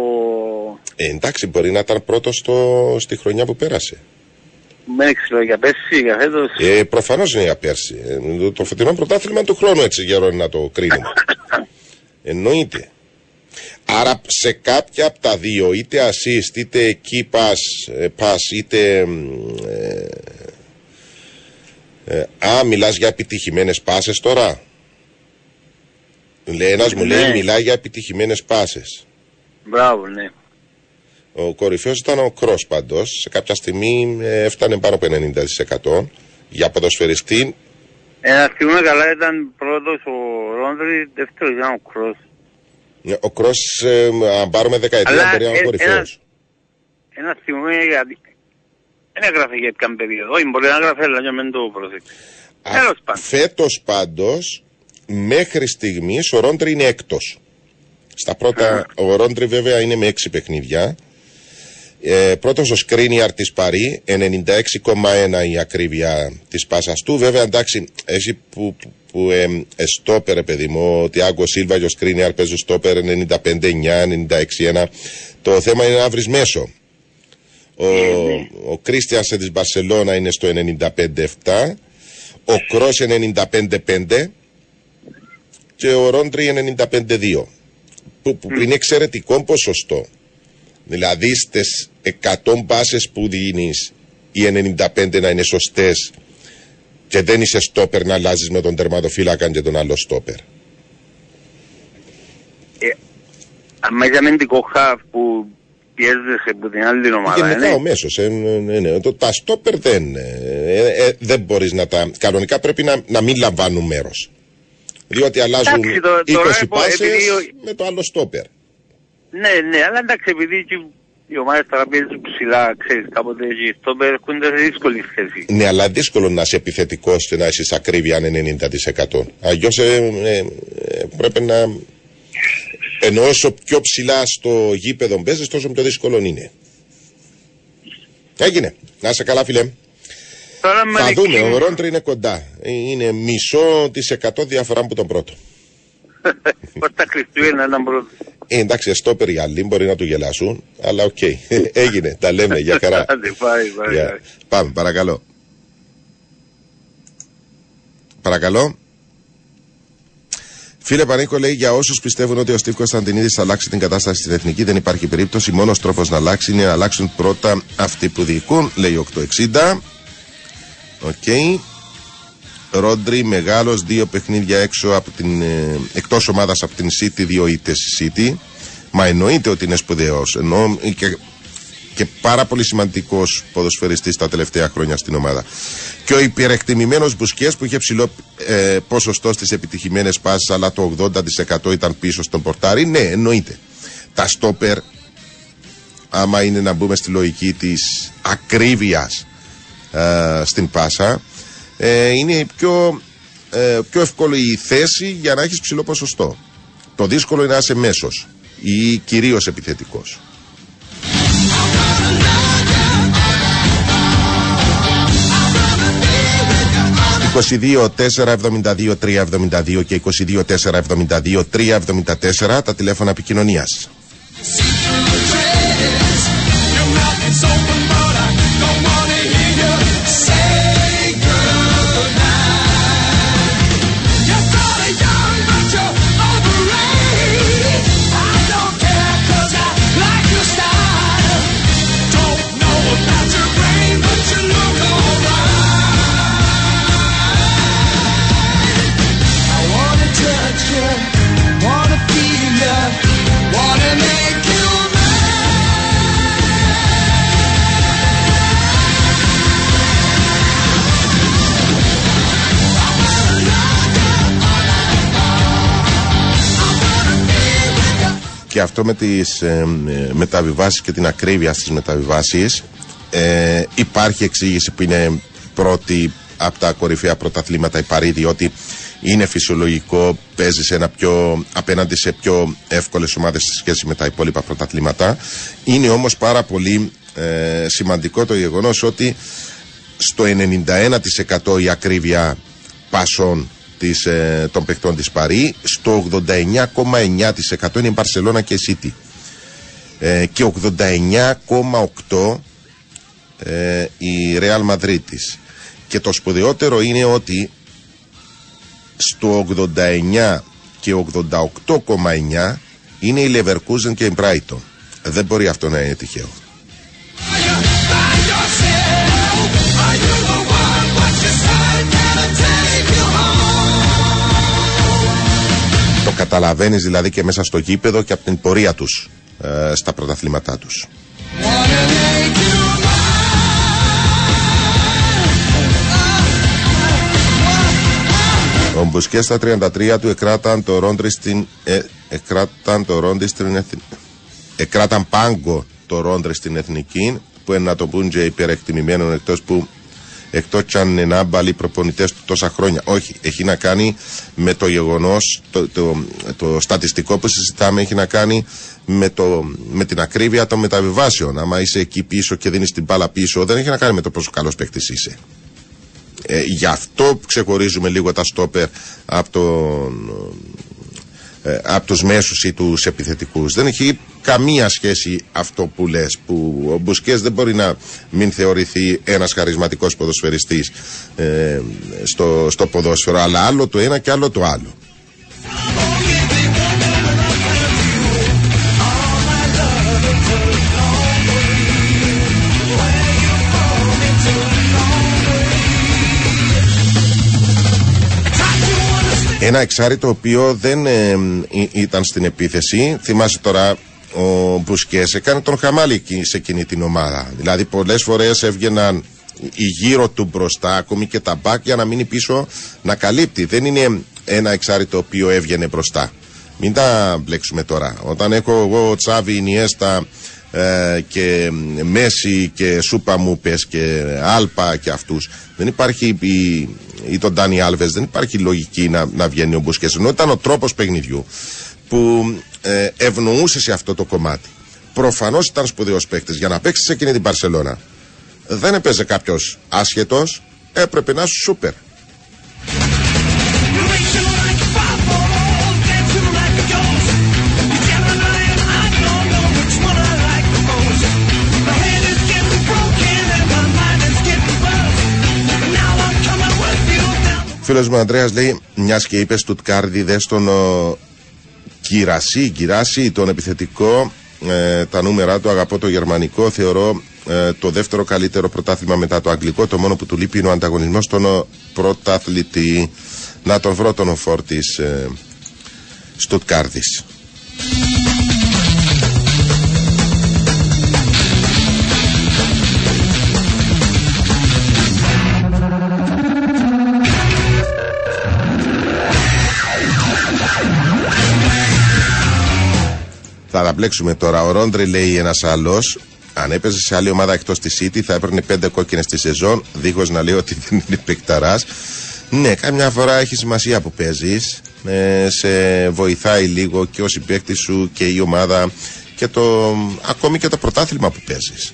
Ε, εντάξει, μπορεί να ήταν πρώτος στο, στη χρονιά που πέρασε. Δεν ξέρω, για πέρσι, για φέτος. Ε, Προφανώς είναι για πέρσι. Ε, το, το φετινό πρωτάθλημα του χρόνου έτσι για να το κρίνουμε. Εννοείται. Άρα σε κάποια από τα δύο, είτε assist, είτε key pass, ε, pass είτε. μ, Ε, ε, α, μιλάς για επιτυχημένες πάσες τώρα. Λέει, ένας μου λέει Ναι. μιλάει για επιτυχημένες πάσες. Μπράβο, ναι. Ο κορυφαίος ήταν ο Κρός πάντως. Σε κάποια στιγμή ε, έφτανε πάνω από 90% για ποδοσφαιριστή Ένα θυμούμε καλά ήταν πρώτος ο Ρόντρι, δεύτερος ήταν ο Κρός. Ναι, Ο Κρός, ε, αν πάρουμε δεκαετία, Αλλά, μπορεί να είναι ε, κορυφαίος. Ένα θυμούμε γιατί... Δεν έγραφε για ποια περίοδο, όχι μπορεί να έγραφε αλλά για μεν το προσέξει. Α, τέλος πάντων. Φέτος πάντως, μέχρι στιγμής, ο Ρόντρι είναι έκτος. Στα πρώτα, ο Ρόντρι βέβαια είναι με έξι παιχνίδια. Ε, πρώτος ο Σκρίνιαρ της Παρή, 96,1 η ακρίβεια της πάσας του. Βέβαια, εντάξει, εσύ που, που, που ε, ε, στόπερ, παιδί μου, ο Τιάγκο Σίλβα και ο Σκρίνιαρ παίζουν στόπερ 95-9, 96-1. Το θέμα είναι να βρεις μέσο. Ο, ο Κρίστιανσεν της Μπαρσελώνα είναι στο 95-7. Ο Κρός 95-5 και ο Ρόντρι 95-2 που, που είναι εξαιρετικό ποσοστό. Δηλαδή στις 100 μπάσες που δίνεις οι 95 να είναι σωστές και δεν είσαι στόπερ να αλλάζεις με τον τερματοφύλακα και τον άλλο στόπερ. Αν έχει αμυντικό χαφ που πιέζεσαι από την άλλη ομάδα. Γενικά ναι. ο μέσος. Ε, ναι, ναι. Το, τα στόπερ δεν, ε, ε, δεν μπορείς να τα. Κανονικά πρέπει να, να μην λαμβάνουν μέρος. Διότι αλλάζουν Εντάξει, το- 20 τώρα έχω- πάσες επειδή ο- με το άλλο στόπερ. Ναι, ναι, αλλά εντάξει, επειδή και οι ομάδες τώρα παίζουν ψηλά, ξέρεις, κάποτε εκεί στο έρχονται σε δύσκολη θέση. Ναι, αλλά δύσκολο να είσαι επιθετικός και να είσαι ακρίβεια αν 90%. Αλλιώς ε, ε, ε, πρέπει να. Ενώ όσο πιο ψηλά στο γήπεδο παίζεις, τόσο πιο δύσκολο είναι. Έγινε. Να είσαι καλά, φίλε. Τώρα με Θα νική- δούμε. Ο Ρόντρι είναι κοντά. Ε, Είναι μισό της εκατό διαφορά από τον πρώτο. Πώς τα Χριστούγεννα ήταν πρώτο. Ε, εντάξει, στόπερ οι άλλοι μπορεί να του γελάσουν, αλλά οκ. Έγινε. Τα λέμε. Γεια χαρά. Άντε, πάει, πάει, Γεια. πάει. Πάμε, παρακαλώ. Παρακαλώ. Φίλε Πανίκο λέει για όσους πιστεύουν ότι ο Στίβ Κωνσταντινίδης θα αλλάξει την κατάσταση στην εθνική, δεν υπάρχει περίπτωση. Μόνος τρόπος να αλλάξει είναι να αλλάξουν πρώτα αυτοί που διοικούν, λέει 860. Οκ. Ρόντρι, μεγάλος, δύο παιχνίδια έξω από την. Ε, εκτός ομάδας από την City, δύο ήττες στη City. Μα εννοείται ότι είναι σπουδαίος. Ενώ και και πάρα πολύ σημαντικός ποδοσφαιριστής τα τελευταία χρόνια στην ομάδα. Και ο υπερεκτιμημένος Μπουσκές που είχε ψηλό ε, ποσοστό στις επιτυχημένες πάσει, αλλά το 80% ήταν πίσω στον πορτάρι. Ναι, εννοείται. Τα στόπερ, άμα είναι να μπούμε στη λογική της ακρίβειας στην πάσα, ε, είναι η πιο, ε, πιο εύκολη η θέση για να έχεις ψηλό ποσοστό. Το δύσκολο είναι να είσαι μέσος ή κυρίως επιθετικός. 22 472 372 και 22 472 374 τα τηλέφωνα επικοινωνίας. Και αυτό με τις ε, ε, μεταβιβάσεις και την ακρίβεια στις μεταβιβάσεις ε, υπάρχει εξήγηση που είναι πρώτη από τα κορυφαία πρωταθλήματα η Παρή διότι είναι φυσιολογικό, παίζει σε ένα πιο, απέναντι σε πιο εύκολες ομάδες σε σχέση με τα υπόλοιπα πρωταθλήματα. Είναι όμως πάρα πολύ ε, σημαντικό το γεγονός ότι στο 91% η ακρίβεια πασών της, ε, των παιχτών της Παρή, στο 89,9% είναι η Μπαρσελώνα και η City. Ε, και 89,8% ε, η Real Madrid της. Και το σπουδαιότερο είναι ότι στο 89 και 88,9 είναι η Leverkusen και η Brighton. Δεν μπορεί αυτό να είναι τυχαίο. Το καταλαβαίνεις δηλαδή και μέσα στο γήπεδο και από την πορεία τους ε, στα πρωταθλήματά τους. Wanna make you Ο Μπουσκές στα 33 του εκράταν το Ρόντρι στην. Ε, εκράταν το Ρόντρι στην εθνική. Εκράταν πάγκο το Ρόντρι στην εθνική, που είναι να το πούν και υπερεκτιμημένο εκτός που. Εκτός κι αν είναι άμπαλοι προπονητές του τόσα χρόνια. Όχι, έχει να κάνει με το γεγονός, το, το, το, στατιστικό που συζητάμε έχει να κάνει με, το, με την ακρίβεια των μεταβιβάσεων. Άμα είσαι εκεί πίσω και δίνεις την μπάλα πίσω, δεν έχει να κάνει με το πόσο καλός παίκτης είσαι. Ε, γι' αυτό ξεχωρίζουμε λίγο τα στόπερ από, τον, ε, από τους μέσους ή τους επιθετικούς. Δεν έχει καμία σχέση αυτό που λες, που ο Μπουσκές δεν μπορεί να μην θεωρηθεί ένας χαρισματικός ποδοσφαιριστής ε, στο, στο ποδόσφαιρο, αλλά άλλο το ένα και άλλο το άλλο. Ένα εξάρι το οποίο δεν ε, ή- ήταν στην επίθεση. Θυμάσαι τώρα ο Μπουσκές έκανε τον χαμάλι εκεί σε εκείνη την ομάδα. Δηλαδή πολλές φορές έβγαιναν οι γύρω του μπροστά, ακόμη και τα μπακ για να μείνει πίσω να καλύπτει. Δεν είναι ένα εξάρι το οποίο έβγαινε μπροστά. Μην τα μπλέξουμε τώρα. Όταν έχω εγώ Τσάβη, Ινιέστα ε, και Μέση και Σούπα μου πες και Άλπα και αυτούς δεν υπάρχει η, ή τον Ντάνι Άλβες δεν υπάρχει λογική να, να βγαίνει ο Μπουσκές ενώ ήταν ο τρόπος παιχνιδιού που ε, ευνοούσε σε αυτό το κομμάτι προφανώς ήταν σπουδαίος παίκτης για να παίξει σε εκείνη την Παρσελώνα δεν έπαιζε κάποιος άσχετος έπρεπε να είσαι σούπερ Racing like a fireball, dancing like a ghost. You tell an iron, I don't know which one I like the most. My head is getting broken and my mind is getting buzzed. Now I'm coming with you down. Φίλος μου Ανδρέας λέει μιας και είπες Στουτκάρδη δες στον ο, Κυρασί, Κυράσι, τον επιθετικό ε, τα νούμερα του αγαπώ το γερμανικό θεωρώ ε, το δεύτερο καλύτερο πρωτάθλημα μετά το αγγλικό το μόνο που του λείπει είναι ο ανταγωνισμός στον ο, πρωταθλητή να τον βρω τον οφόρ της ε, Στουτκάρδης Θα τα μπλέξουμε τώρα. Ο Ρόντρι λέει ένας άλλος. Αν έπαιζε σε άλλη ομάδα εκτός της City θα έπαιρνε πέντε κόκκινες τη σεζόν, δίχως να λέει ότι δεν είναι παικταράς. Ναι, καμιά φορά έχει σημασία που παίζεις. Ε, σε βοηθάει λίγο και ο συμπαίκτης σου και η ομάδα και το, ακόμη και το πρωτάθλημα που παίζεις.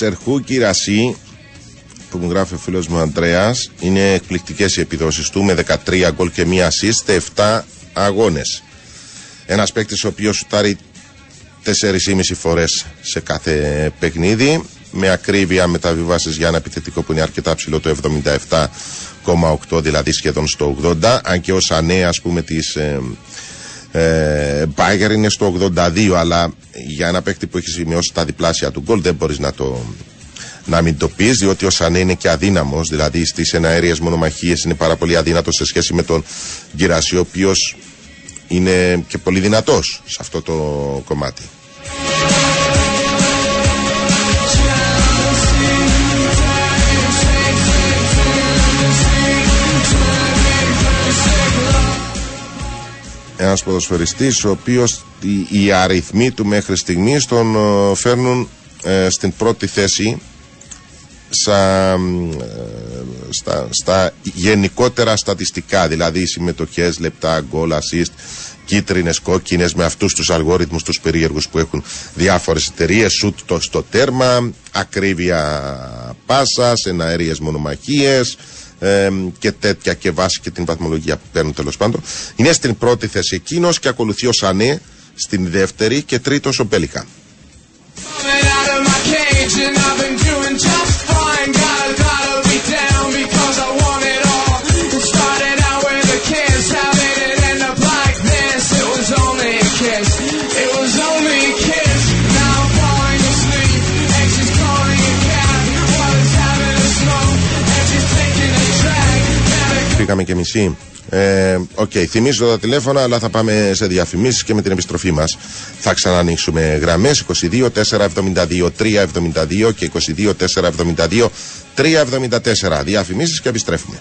Σερχού Κυρασί που μου γράφει ο φίλος μου Αντρέας είναι εκπληκτικές οι επιδόσεις του με 13 γκολ και μία assist σε 7 αγώνες. Ένας παίκτης ο οποίος σουτάρει 4,5 φορές σε κάθε παιχνίδι με ακρίβεια μεταβιβάσεις για ένα επιθετικό που είναι αρκετά ψηλό το 77,8 δηλαδή σχεδόν στο 80 αν και ο Σανέ ας πούμε της ε, ε, Bayern είναι στο 82 αλλά για ένα παίκτη που έχει σημειώσει τα διπλάσια του γκολ δεν μπορείς να το να μην το πεις διότι ο Σανέ είναι και αδύναμος δηλαδή στις εναέριες μονομαχίες είναι πάρα πολύ αδύνατος σε σχέση με τον Γκυρασί ο οποίος είναι και πολύ δυνατός σε αυτό το κομμάτι. Ένας ποδοσφαιριστής ο οποίος οι, οι αριθμοί του μέχρι στιγμής τον ε, φέρνουν ε, στην πρώτη θέση στα, ε, στα, στα γενικότερα στατιστικά, δηλαδή συμμετοχές, λεπτά, γκολ, assist, κίτρινες, κόκκινες με αυτούς τους αλγόριθμους τους περίεργους που έχουν διάφορες εταιρείες, σουτ το στο τέρμα, ακρίβεια πάσας, εναέριες μονομαχίες ε, και τέτοια και βάση και την βαθμολογία που παίρνουν τέλος πάντων. Είναι στην πρώτη θέση εκείνος και ακολουθεί ο Σανέ στην δεύτερη και τρίτος ο Μπέλιχαμ. Πήγαμε και μισή. Ε, Οκ, θυμίζω τα τηλέφωνα, αλλά θα πάμε σε διαφημίσεις και με την επιστροφή μας θα ξανανοίξουμε γραμμές 22 472 372 και 22 472 374. Διαφημίσεις και επιστρέφουμε.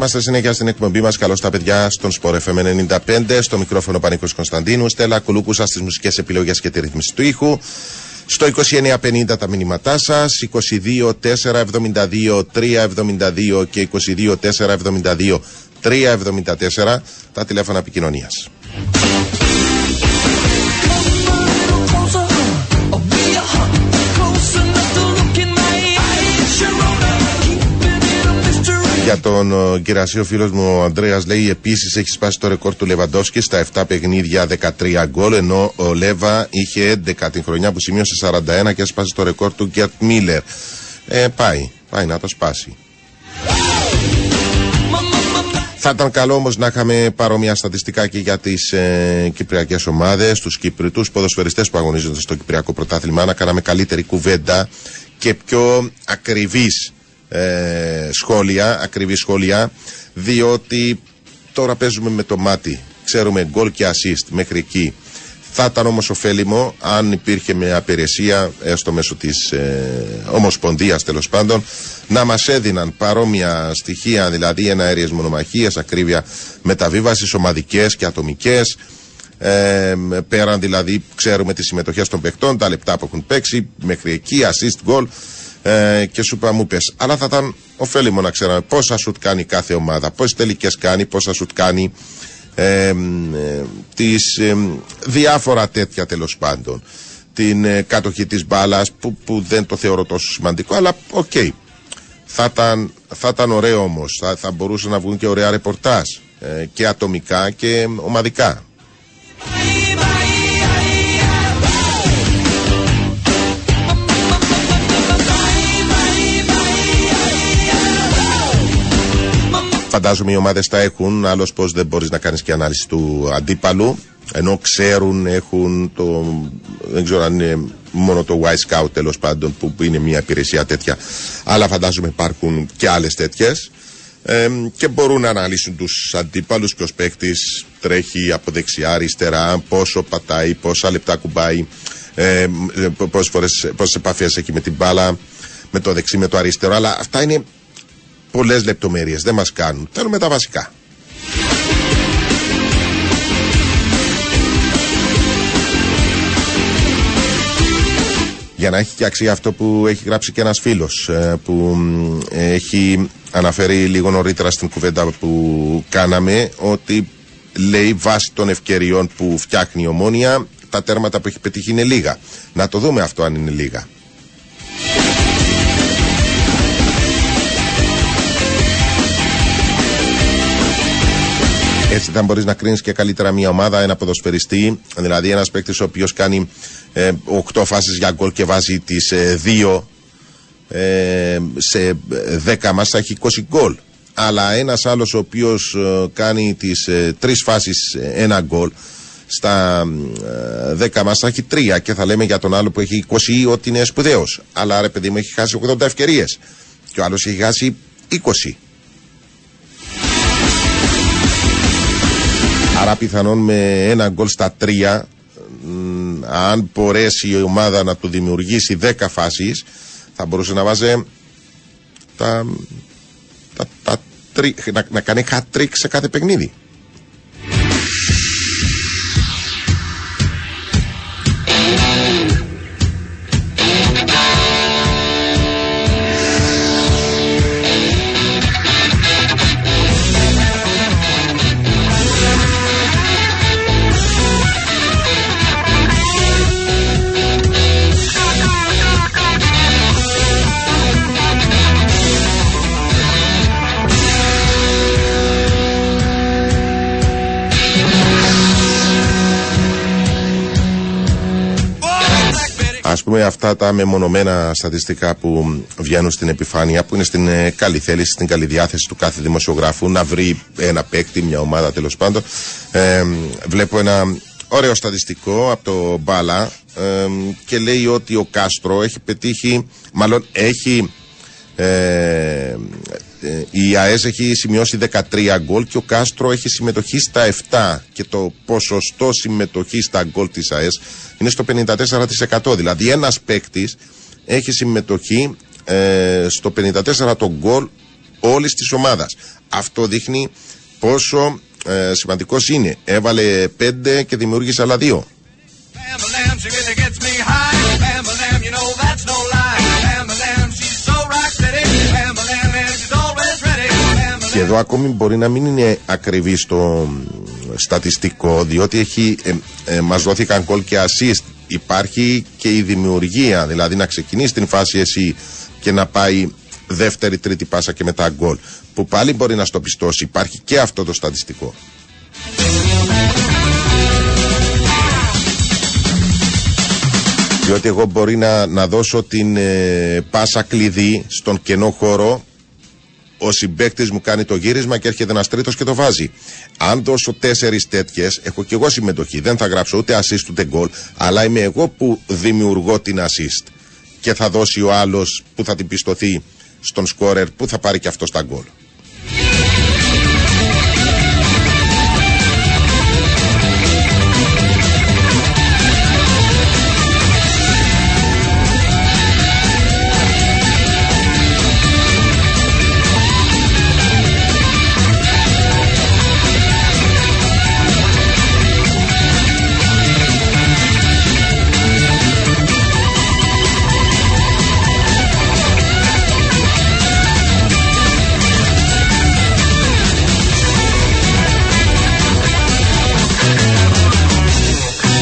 Είμαστε συνέχεια στην εκπομπή μας. Καλώς τα παιδιά στον Σπορ FM 95. Στο μικρόφωνο Πανίκος Κωνσταντίνου. Στέλλα Κουλούκουσα στις μουσικές επιλογές και τη ρύθμιση του ήχου. Στο 2950 τα μηνύματά σας. 22 472 372 και 22 472 374 τα τηλέφωνα επικοινωνίας. Για τον ε, κυρασίο φίλος μου ο Ανδρέας λέει επίσης έχει σπάσει το ρεκόρ του Λεβαντόσκη στα 7 παιχνίδια 13 γκολ. Ενώ ο Λέβα είχε 11 την χρονιά που σημείωσε 41 και έσπασε το ρεκόρ του Γκέρτ Μίλλερ. Ε, πάει, πάει να το σπάσει. Θα ήταν καλό όμως να είχαμε παρόμοια στατιστικά και για τις ε, κυπριακές ομάδες, τους Κυπριτούς ποδοσφαιριστές που αγωνίζονται στο Κυπριακό Πρωτάθλημα, να κάναμε καλύτερη κουβέντα και πιο ακριβής ε, σχόλια, ακριβή σχόλια, διότι τώρα παίζουμε με το μάτι. Ξέρουμε γκολ και assist μέχρι εκεί. Θα ήταν όμως ωφέλιμο αν υπήρχε μια απειρεσία έστω μέσω της ε, Ομοσπονδίας τέλος πάντων να μας έδιναν παρόμοια στοιχεία δηλαδή εναέριες μονομαχίες, ακρίβεια μεταβίβασης ομαδικές και ατομικές ε, πέραν δηλαδή ξέρουμε τις συμμετοχές των παιχτών, τα λεπτά που έχουν παίξει μέχρι εκεί, assist, goal ε, και σου είπα μου πες. Αλλά θα ήταν ωφέλιμο να ξέραμε πόσα σουτ κάνει κάθε ομάδα, πόσες τελικές κάνει, πόσα σουτ κάνει ε, ε, τις ε, διάφορα τέτοια τέλος πάντων. Την ε, κατοχή της μπάλας που, που δεν το θεωρώ τόσο σημαντικό, αλλά οκ. Θα, ήταν, θα ήταν ωραίο όμως, θα, θα μπορούσαν να βγουν και ωραία ρεπορτάζ ε, και ατομικά και ομαδικά. Φαντάζομαι οι ομάδες τα έχουν. Άλλος πώς δεν μπορείς να κάνεις και ανάλυση του αντίπαλου. Ενώ ξέρουν, έχουν το. Δεν ξέρω αν είναι μόνο το Y Scout τέλος πάντων που, που είναι μια υπηρεσία τέτοια. Αλλά φαντάζομαι υπάρχουν και άλλες τέτοιες. Ε, και μπορούν να αναλύσουν τους αντίπαλους. Ποιος παίκτης τρέχει από δεξιά, αριστερά, πόσο πατάει, πόσα λεπτά κουμπάει, ε, πόσες επαφές έχει με την μπάλα, με το δεξί, με το αριστερό. Αλλά αυτά είναι πολλές λεπτομέρειες. Δεν μας κάνουν. Θέλουμε τα βασικά. Για να έχει και αξία αυτό που έχει γράψει και ένας φίλος ε, που μ, έχει αναφέρει λίγο νωρίτερα στην κουβέντα που κάναμε ότι λέει βάσει των ευκαιριών που φτιάχνει η ομόνια τα τέρματα που έχει πετύχει είναι λίγα. Να το δούμε αυτό αν είναι λίγα. Έτσι θα μπορείς να κρίνεις και καλύτερα μια ομάδα, ένα ποδοσφαιριστή. Δηλαδή, ένας παίκτης ο οποίος κάνει ε, 8 φάσεις για γκολ και βάζει τις ε, 2 ε, σε 10 μα θα έχει 20 γκολ. Αλλά ένας άλλος ο οποίος κάνει τις ε, 3 φάσεις ένα γκολ στα ε, 10 μα θα έχει 3 και θα λέμε για τον άλλο που έχει 20 ότι είναι σπουδαίος. Αλλά ρε παιδί μου έχει χάσει 80 ευκαιρίες. Και ο άλλος έχει χάσει 20. Άρα πιθανόν με ένα γκολ στα τρία μ, αν μπορέσει η ομάδα να του δημιουργήσει 10 φάσεις θα μπορούσε να βάζει τα, τα, τα, τρι- να, να κάνει hat-trick σε κάθε παιχνίδι. Α πούμε, αυτά τα μεμονωμένα στατιστικά που βγαίνουν στην επιφάνεια, που είναι στην ε, καλή θέληση, στην καλή διάθεση του κάθε δημοσιογράφου να βρει ένα παίκτη, μια ομάδα τέλος πάντων. Ε, βλέπω ένα ωραίο στατιστικό από το Μπάλα ε, και λέει ότι ο Κάστρο έχει πετύχει, μάλλον έχει ε, ε, ε, η ΑΕΣ έχει σημειώσει 13 γκολ και ο Κάστρο έχει συμμετοχή στα 7 και το ποσοστό συμμετοχής στα γκολ της ΑΕΣ είναι στο 54% δηλαδή ένας παίκτης έχει συμμετοχή ε, στο 54% των γκολ όλης της ομάδας. Αυτό δείχνει πόσο ε, σημαντικός είναι. Έβαλε 5 και δημιούργησε άλλα 2 Και εδώ ακόμη μπορεί να μην είναι ακριβή στο μ, στατιστικό, διότι έχει, ε, ε, μας δόθηκαν γκολ και assist. Υπάρχει και η δημιουργία, δηλαδή να ξεκινήσει την φάση εσύ και να πάει δεύτερη, τρίτη πάσα και μετά γκολ. Που πάλι μπορεί να στο πιστώσει. Υπάρχει και αυτό το στατιστικό. Διότι εγώ μπορεί να, να δώσω την ε, πάσα κλειδί στον κενό χώρο ο συμπέκτη μου κάνει το γύρισμα και έρχεται ένας τρίτος και το βάζει. Αν δώσω τέσσερις τέτοιες, έχω και εγώ συμμετοχή. Δεν θα γράψω ούτε assist ούτε goal, αλλά είμαι εγώ που δημιουργώ την assist. Και θα δώσει ο άλλος που θα την πιστωθεί στον σκόρερ που θα πάρει και αυτός τα γκολ.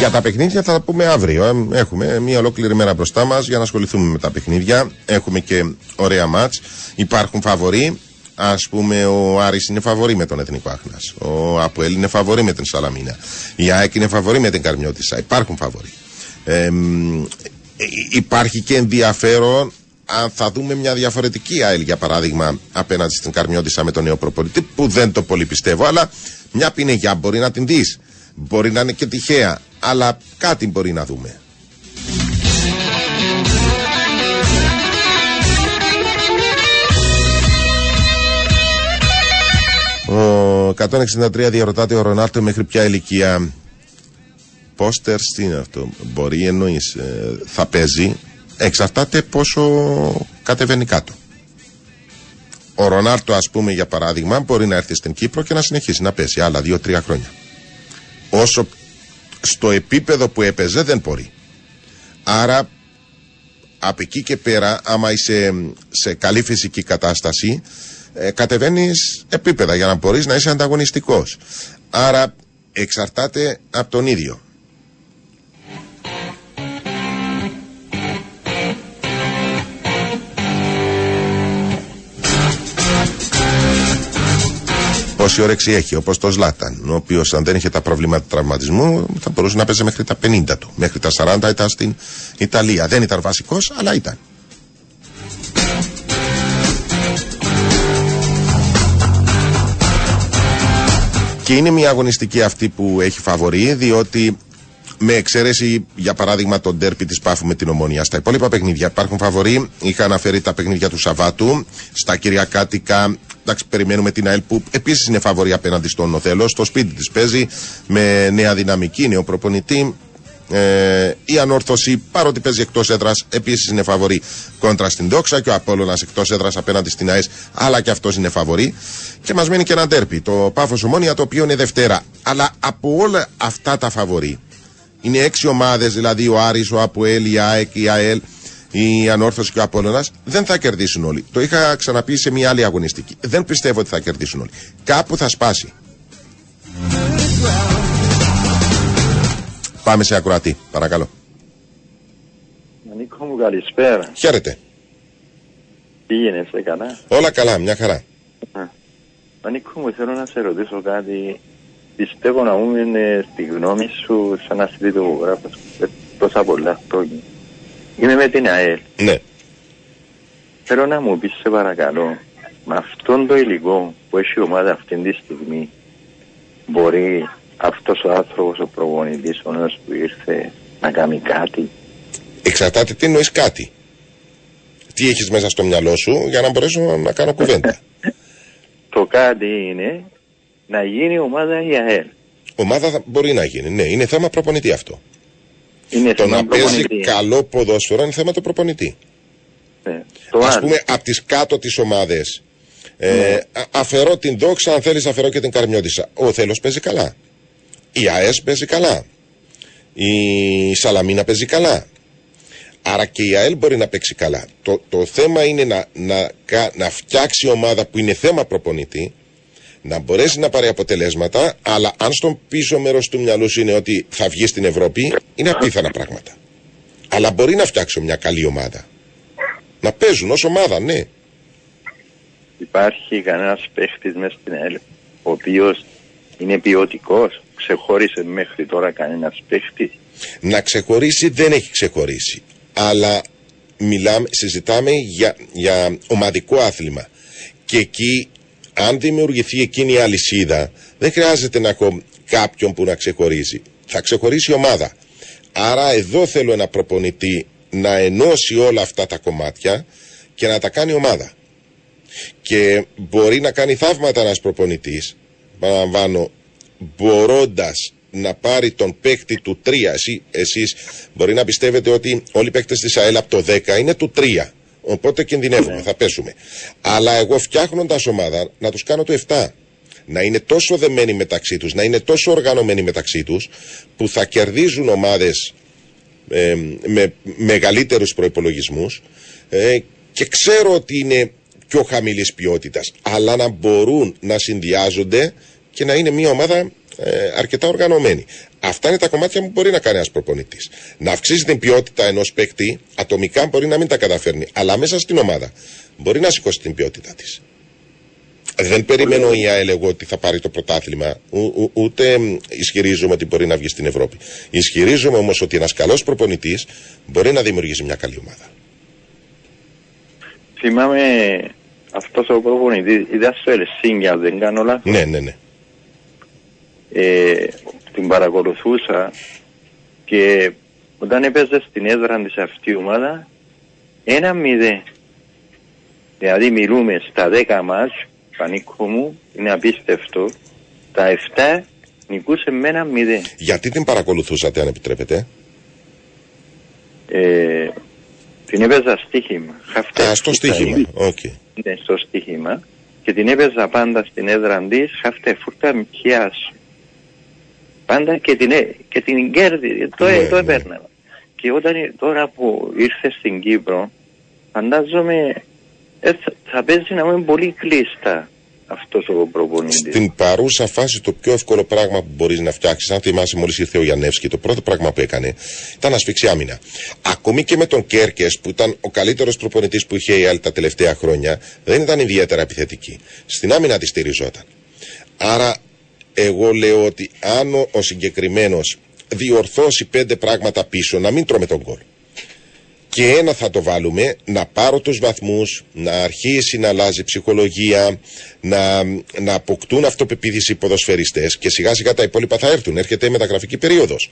Για τα παιχνίδια θα τα πούμε αύριο. Ε, Έχουμε μία ολόκληρη μέρα μπροστά μας για να ασχοληθούμε με τα παιχνίδια. Έχουμε και ωραία μάτς. Υπάρχουν φαβοροί. Α πούμε, ο Άρης είναι φαβορή με τον Εθνικό Άχνα. Ο Αποέλ είναι φαβορή με την Σαλαμίνα. Η ΑΕΚ είναι φαβορή με την Καρμιώτησα. Υπάρχουν φαβοροί. Ε, μ, ε, υπάρχει και ενδιαφέρον αν θα δούμε μια διαφορετική ΑΕΛ για παράδειγμα απέναντι στην Καρμιώτησα με τον νέο προπολιτή που δεν το πολύ πιστεύω αλλά μια πινεγιά μπορεί να την δεις μπορεί να είναι και τυχαία αλλά κάτι μπορεί να δούμε. Ο 163 διαρωτάται ο Ρονάλτο μέχρι ποια ηλικία. Πόστερ τι είναι αυτό; Μπορεί εννοείς ε, θα παίζει. Εξαρτάται πόσο κατεβαίνει κάτω. Ο Ρονάλτο ας πούμε για παράδειγμα Μπορεί να έρθει στην Κύπρο και να συνεχίσει να παίζει Άλλα 2-3 χρόνια. Όσο στο επίπεδο που έπαιζε δεν μπορεί. Άρα από εκεί και πέρα άμα είσαι σε καλή φυσική κατάσταση ε, κατεβαίνεις επίπεδα για να μπορείς να είσαι ανταγωνιστικός. Άρα εξαρτάται από τον ίδιο Πόση όρεξη έχει, όπως το Ζλάταν, ο οποίος αν δεν είχε τα προβλήματα τραυματισμού θα μπορούσε να παίζει μέχρι τα 50 του. Μέχρι τα 40 ήταν στην Ιταλία. Δεν ήταν βασικός, αλλά ήταν. Και είναι μια αγωνιστική αυτή που έχει φαβορεί, διότι με εξαίρεση για παράδειγμα τον τέρπι της Πάφου με την Ομόνια. Στα υπόλοιπα παιχνίδια υπάρχουν φαβοροί. Είχα αναφέρει τα παιχνίδια του Σαββάτου. Στα Κυριακάτικα, εντάξει, περιμένουμε την ΑΕΛ που επίσης είναι φαβορή απέναντι στον Οθέλο. Στο σπίτι της παίζει με νέα δυναμική, νέο προπονητή. Ε, η ανόρθωση, παρότι παίζει εκτός έδρας, επίσης είναι φαβορή κόντρα στην Δόξα και ο Απόλογα εκτός έδρας απέναντι στην ΑΕΣ, αλλά και αυτός είναι φαβορή. Και μας μένει και ένα τέρπι, το Πάφο Ομόνια, το οποίο είναι Δευτέρα. Αλλά από όλα αυτά τα φαβορή, είναι έξι ομάδες, δηλαδή ο Άρης, ο Αποέλ, η ΑΕΚ, η ΑΕΛ, η Ανόρθωση και ο Απόλλωνας, δεν θα κερδίσουν όλοι. Το είχα ξαναπεί σε μια άλλη αγωνιστική. Δεν πιστεύω ότι θα κερδίσουν όλοι. Κάπου θα σπάσει. Πάμε σε ακροατή, παρακαλώ. Νίκο μου καλησπέρα. Χαίρετε. Τι γίνεσαι καλά; Όλα καλά, μια χαρά. Μα Νίκο μου θέλω να σε ρωτήσω κάτι. Πιστεύω να μου είναι στη γνώμη σου σαν αστρίτογράφος τόσα πολλά χρόνια. Είμαι με την ΑΕΛ. Ναι. Θέλω να μου πεις σε παρακαλώ, με αυτόν το υλικό που έχει η ομάδα αυτή τη στιγμή, μπορεί αυτός ο άνθρωπος, ο προπονητής, ο νέος που ήρθε, να κάνει κάτι; Εξαρτάται τι εννοείς κάτι. Τι έχεις μέσα στο μυαλό σου για να μπορέσω να κάνω κουβέντα; Το κάτι είναι να γίνει η ομάδα η ΑΕΛ. Ομάδα θα- μπορεί να γίνει, ναι. Είναι θέμα προπονητή αυτό. Είναι Το θέμα να παίζει προπονητή. καλό ποδόσφαιρο είναι θέμα του προπονητή. Ναι. Το Ας άλλο. πούμε από τις κάτω τις ομάδες Ε, α- αφαιρώ την δόξα, αν θέλεις, αφαιρώ και την καρμιώτησα. Ο Θέλο παίζει καλά. Η ΑΕΣ παίζει καλά. Η Σαλαμίνα παίζει καλά. Άρα και η ΑΕΛ μπορεί να παίξει καλά. Το, το θέμα είναι να, να, κα- να φτιάξει ομάδα που είναι θέμα προπονητή, να μπορέσει να πάρει αποτελέσματα, αλλά αν στον πίσω μέρος του μυαλού σου είναι ότι θα βγει στην Ευρώπη, είναι απίθανα πράγματα. Αλλά μπορεί να φτιάξω μια καλή ομάδα. Να παίζουν ως ομάδα, ναι. Υπάρχει κανένας παίχτης μέσα στην ΕΛ ο οποίος είναι ποιοτικός; Ξεχώρισε μέχρι τώρα κανένας παίχτη; Να ξεχωρίσει δεν έχει ξεχωρίσει. Αλλά μιλάμε, συζητάμε για, για ομαδικό άθλημα. Και εκεί, αν δημιουργηθεί εκείνη η αλυσίδα, δεν χρειάζεται να έχω κάποιον που να ξεχωρίζει. Θα ξεχωρίσει η ομάδα. Άρα εδώ θέλω ένα προπονητή να ενώσει όλα αυτά τα κομμάτια και να τα κάνει ομάδα. Και μπορεί να κάνει θαύματα ένας προπονητής, παραλαμβάνω, μπορώντας να πάρει τον παίκτη του 3. Εσύ, εσείς μπορεί να πιστεύετε ότι όλοι οι παίκτες της ΑΕΛ από το 10 είναι του 3. Οπότε κινδυνεύουμε, θα πέσουμε. Αλλά εγώ φτιάχνοντας ομάδα να τους κάνω το 7. Να είναι τόσο δεμένοι μεταξύ τους, να είναι τόσο οργανωμένοι μεταξύ τους, που θα κερδίζουν ομάδες ε, με μεγαλύτερους προϋπολογισμούς ε, και ξέρω ότι είναι πιο χαμηλής ποιότητας αλλά να μπορούν να συνδυάζονται και να είναι μια ομάδα ε, αρκετά οργανωμένη. Αυτά είναι τα κομμάτια που μπορεί να κάνει ένας προπονητής. Να αυξήσει την ποιότητα ενός παίκτη, ατομικά μπορεί να μην τα καταφέρνει, αλλά μέσα στην ομάδα μπορεί να σηκώσει την ποιότητα της. Δεν περιμένω η ΑΕΛ εγώ ότι θα πάρει το πρωτάθλημα, ου- ου- ούτε μ, ισχυρίζομαι ότι μπορεί να βγει στην Ευρώπη. Ισχυρίζομαι όμως ότι ένας καλός προπονητής μπορεί να δημιουργήσει μια καλή ομάδα. Θυμάμαι αυτός ο προπονητής, ήταν στο Ελσίνια, αν δεν κάνω λάθος; Ναι, ναι, ναι. Ε, την παρακολουθούσα και όταν έπαιζε στην έδρα της αυτή η ομάδα ένα μηδέ. Δηλαδή μιλούμε στα 10 ματς, Πανίκο μου, είναι απίστευτο, τα 7 νικούσε με ένα μηδέ. Γιατί την παρακολουθούσατε, αν επιτρέπετε; Ε, την έπαιζα στοίχημα. Half Α, time στο full στοίχημα. time. OK. Ναι, στο στοίχημα και την έπαιζα πάντα στην έδρα της, χάφτε φούρτα μικιάς. Πάντα και την, έ- και την κέρδη, το, Ναι, ναι, το ναι. έπαιρνα. Και όταν ε- τώρα που ήρθες στην Κύπρο, φαντάζομαι ε, θα, θα παίζει να είναι πολύ κλειστά αυτός ο προπονητής. Στην παρούσα φάση το πιο εύκολο πράγμα που μπορείς να φτιάξεις, αν θυμάσαι μόλις ήρθε ο Γιαννεύσκη, το πρώτο πράγμα που έκανε ήταν να σφίξει άμυνα. Ακόμη και με τον Κέρκες, που ήταν ο καλύτερος προπονητής που είχε η άλλη τα τελευταία χρόνια, δεν ήταν ιδιαίτερα επιθετική. Στην άμυνα τη στηριζόταν. Άρα, εγώ λέω ότι αν ο, ο συγκεκριμένος διορθώσει πέντε πράγματα πίσω, να μην τρώμε τον κόλ. Και ένα θα το βάλουμε, να πάρω τους βαθμούς, να αρχίσει να αλλάζει ψυχολογία, να, να αποκτούν αυτοπεποίθηση οι ποδοσφαιριστές και σιγά σιγά τα υπόλοιπα θα έρθουν. Έρχεται η μεταγραφική περίοδος.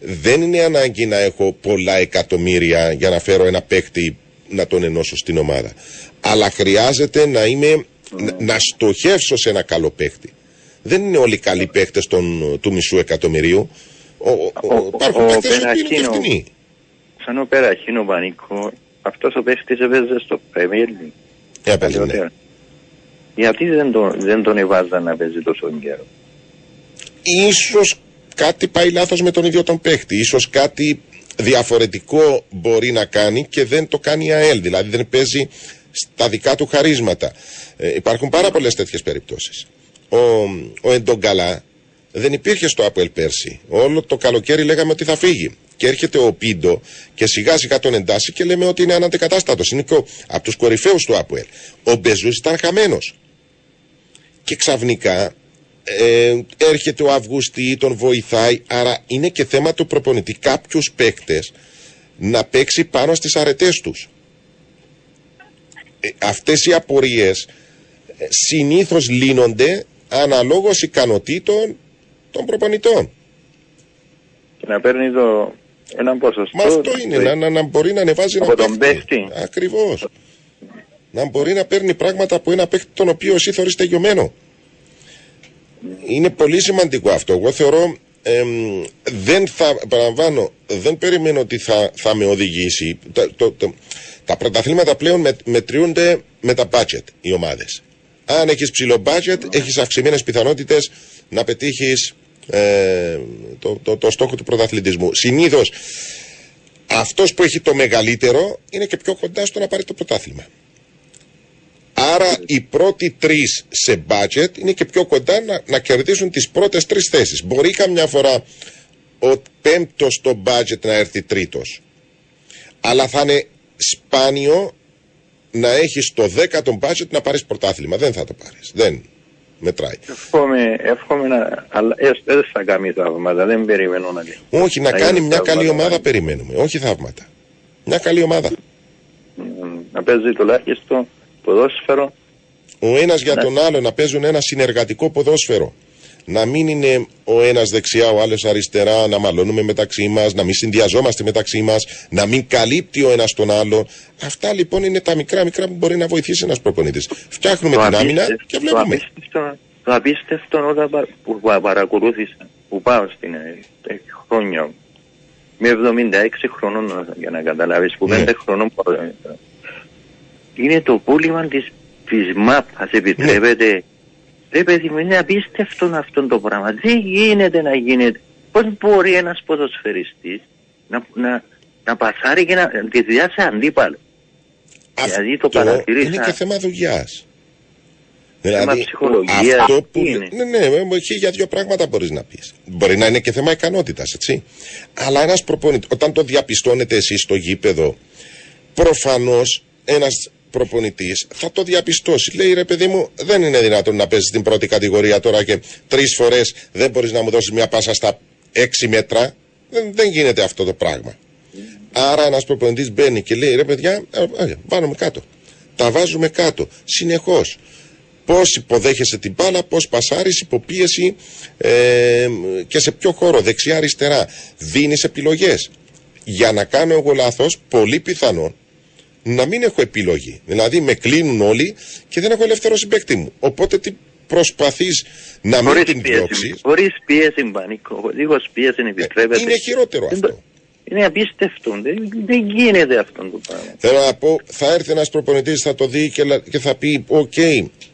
Δεν είναι ανάγκη να έχω πολλά εκατομμύρια για να φέρω ένα παίκτη να τον ενώσω στην ομάδα. Αλλά χρειάζεται να είμαι, να, να στοχεύσω σε ένα καλό παίκτη. Δεν είναι όλοι καλοί παίκτες των- του μισού εκατομμυρίου. Ο, ο, ο, Ο- υπάρχουν ο παίκτες που είναι και Περακίνο. φτηνοί. Σαν ο Περαχίνο Πανίκο, αυτός ο παίχτης έπαιζε στο Premier League. Έπαιζε, ναι. παλιότερα. Γιατί δεν τον, δεν τον εβάζαν να παίζει τόσο καιρό; ίσως κάτι πάει λάθος με τον ίδιο τον παίχτη. Ίσως κάτι διαφορετικό μπορεί να κάνει και δεν το κάνει η ΑΕΛ. Δηλαδή δεν παίζει στα δικά του χαρίσματα. Ε, υπάρχουν πάρα πολλές τέτοιες περιπτώσεις. Ο, ο Εντογκαλά δεν υπήρχε στο Άπουελ πέρσι. Όλο το καλοκαίρι λέγαμε ότι θα φύγει. Και έρχεται ο Πίντο και σιγά σιγά τον εντάσσει και λέμε ότι είναι αναντεκατάστατος. Είναι και ο, από τους κορυφαίους του Άπουελ. Ο Μπεζούς ήταν χαμένος. Και ξαφνικά ε, έρχεται ο Αυγουστή, τον βοηθάει. Άρα είναι και θέμα του προπονητή κάποιους παίκτες να παίξει πάνω στις αρετές τους. Ε, αυτές οι απορίες ε, συνήθως λύνονται αναλόγως ικανοτήτων των προπονητών. Και να παίρνει το, ένα ποσοστό. Μα αυτό είναι, να, να, να μπορεί να ανεβάζει Από ένα τον παίκτη. Ακριβώς. Να μπορεί να παίρνει πράγματα από ένα παίκτη τον οποίο εσύ θεωρείς τελειωμένο. Είναι πολύ σημαντικό αυτό. Εγώ θεωρώ εμ, δεν θα, παραμβάνω, δεν περιμένω ότι θα, θα με οδηγήσει. Τα, το, το- τα πρωταθλήματα πλέον με, μετριούνται με τα budget οι ομάδες. Αν έχεις ψηλό budget, έχεις αυξημένες πιθανότητες να πετύχεις ε, το, το, το στόχο του πρωταθλητισμού. Συνήθως αυτός που έχει το μεγαλύτερο είναι και πιο κοντά στο να πάρει το πρωτάθλημα. Άρα οι πρώτοι τρεις σε budget είναι και πιο κοντά να, να κερδίσουν τις πρώτες τρεις θέσεις. Μπορεί καμιά φορά ο πέμπτος στο budget να έρθει τρίτος. Αλλά θα είναι σπάνιο να έχεις το δέκατο budget να πάρεις πρωτάθλημα. Δεν θα το πάρεις. Δεν μετράει. Εύχομαι, εύχομαι να. Αλλά ε, δεν θα κάνει θαύματα, δεν περιμένω να κάνει. Όχι, να Θα κάνει γίνει μια καλή θαύματα. ομάδα περιμένουμε. Όχι θαύματα. Μια καλή ομάδα. Μ, Να παίζει τουλάχιστον ποδόσφαιρο. Ο ένας για Ναι. τον άλλο να παίζουν ένα συνεργατικό ποδόσφαιρο. Να μην είναι ο ένας δεξιά, ο άλλος αριστερά, να μαλώνουμε μεταξύ μας, να μην συνδυαζόμαστε μεταξύ μας, να μην καλύπτει ο ένας τον άλλο. Αυτά λοιπόν είναι τα μικρά μικρά που μπορεί να βοηθήσει ένας προπονητής. Φτιάχνουμε την άμυνα απίστευτο- και το βλέπουμε. απίστευτο, το απίστευτο όταν πα- που πα- παρακολούθησα, που πάω στην ε, ε, χρόνια με 76 χρονών για να καταλάβεις, που Ναι. 5 χρονών που- ε, είναι το πούλημα της, της ΜΑΠ, ας επιτρέπετε. Ναι. Ρε παιδί μου, είναι απίστευτο αυτό το πράγμα. Δεν γίνεται να γίνεται; Πώς μπορεί ένας ποδοσφαιριστής να, να, να πασάρει και να τη διάσει αντίπαλο; Δηλαδή το Αυτό παρατηρήσα. είναι και θέμα δουλειάς. ψυχολογίας, αυτό που. τι είναι; Ναι, ναι, ε, και για δύο πράγματα μπορείς να πεις. Μπορεί να είναι και θέμα ικανότητας, έτσι. Αλλά ένας προπονητή, όταν το διαπιστώνετε εσείς στο γήπεδο, προφανώς ένας προπονητής θα το διαπιστώσει. Λέει ρε παιδί μου, δεν είναι δυνατόν να παίζεις στην πρώτη κατηγορία τώρα και τρεις φορές δεν μπορείς να μου δώσεις μια πάσα στα έξι μέτρα. Δεν, δεν γίνεται αυτό το πράγμα. Άρα ένας προπονητής μπαίνει και λέει ρε παιδιά, ε, ε, βάλουμε κάτω. Τα βάζουμε κάτω. Συνεχώς. Πώς υποδέχεσαι την μπάλα, πώς πασάρεις, υποπίεση ε, και σε ποιο χώρο, δεξιά-αριστερά. Δίνεις επιλογές. Για να κάνω εγώ λάθος, πολύ πιθανόν να μην έχω επιλογή. Δηλαδή με κλείνουν όλοι και δεν έχω ελεύθερο συμπαίκτη μου. Οπότε τι προσπαθείς να μην Χωρίς την πίεση, διώξεις; χωρίς πίεση Πανίκο, λίγος πίεση επιτρέπεται. Είναι χειρότερο Δεν το- αυτό. Είναι απίστευτο, δεν, δεν γίνεται αυτό το πράγμα. Θέλω να πω, θα έρθει ένας προπονητής, θα το δει και, λα- και θα πει: Οκ,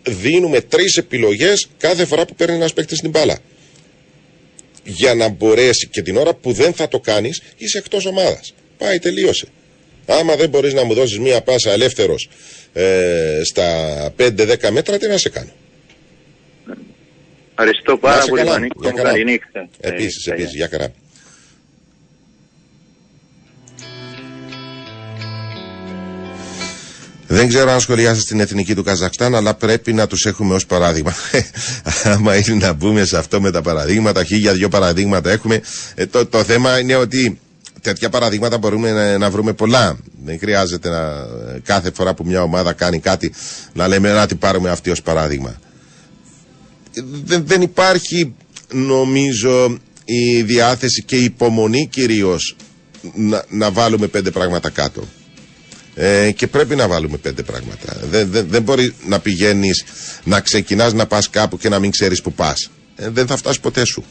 δίνουμε τρεις επιλογές κάθε φορά που παίρνει ένας παίκτης στην μπάλα. Για να μπορέσει και την ώρα που δεν θα το κάνεις, είσαι εκτός ομάδας. Πάει, τελείωσε. Άμα δεν μπορείς να μου δώσεις μία πάσα ελεύθερος ε, στα 5-10 μέτρα, τι να σε κάνω; Ευχαριστώ Να πάρα είσαι πολύ καλά. Πανίκο, Για καλά. καληνύχτα. Επίσης, Ε, επίσης, για χαρά. Δεν ξέρω αν σχολιάσετε στην εθνική του Καζακστάν, αλλά πρέπει να τους έχουμε ως παράδειγμα. Άμα είναι να μπούμε σε αυτό με τα παραδείγματα, χίλια δυο παραδείγματα έχουμε. Ε, το, το θέμα είναι ότι τέτοια παραδείγματα μπορούμε να, να βρούμε πολλά. Δεν χρειάζεται να, κάθε φορά που μια ομάδα κάνει κάτι να λέμε να την πάρουμε αυτή ως παράδειγμα δεν, δεν υπάρχει νομίζω η διάθεση και η υπομονή κυρίως να, να βάλουμε πέντε πράγματα κάτω. Ε, και πρέπει να βάλουμε πέντε πράγματα. Δεν, δεν, δεν μπορεί να πηγαίνεις, να ξεκινάς να πας κάπου και να μην ξέρεις που πας. Ε, δεν θα φτάσει ποτέ σου.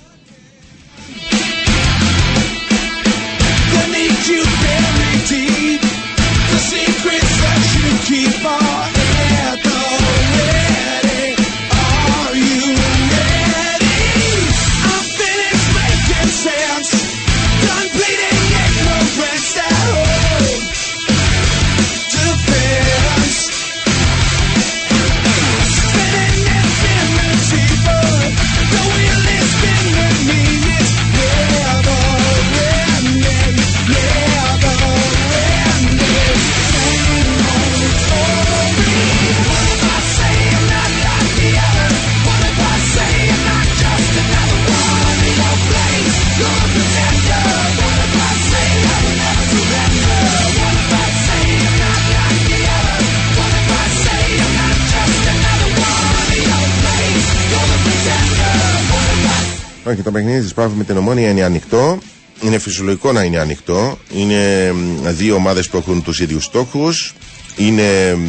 Όχι, το παιχνίδι της Πάφη με την Ομόνια είναι ανοιχτό. Είναι φυσιολογικό να είναι ανοιχτό. Είναι μ, δύο ομάδες που έχουν τους ίδιους στόχους. Είναι μ,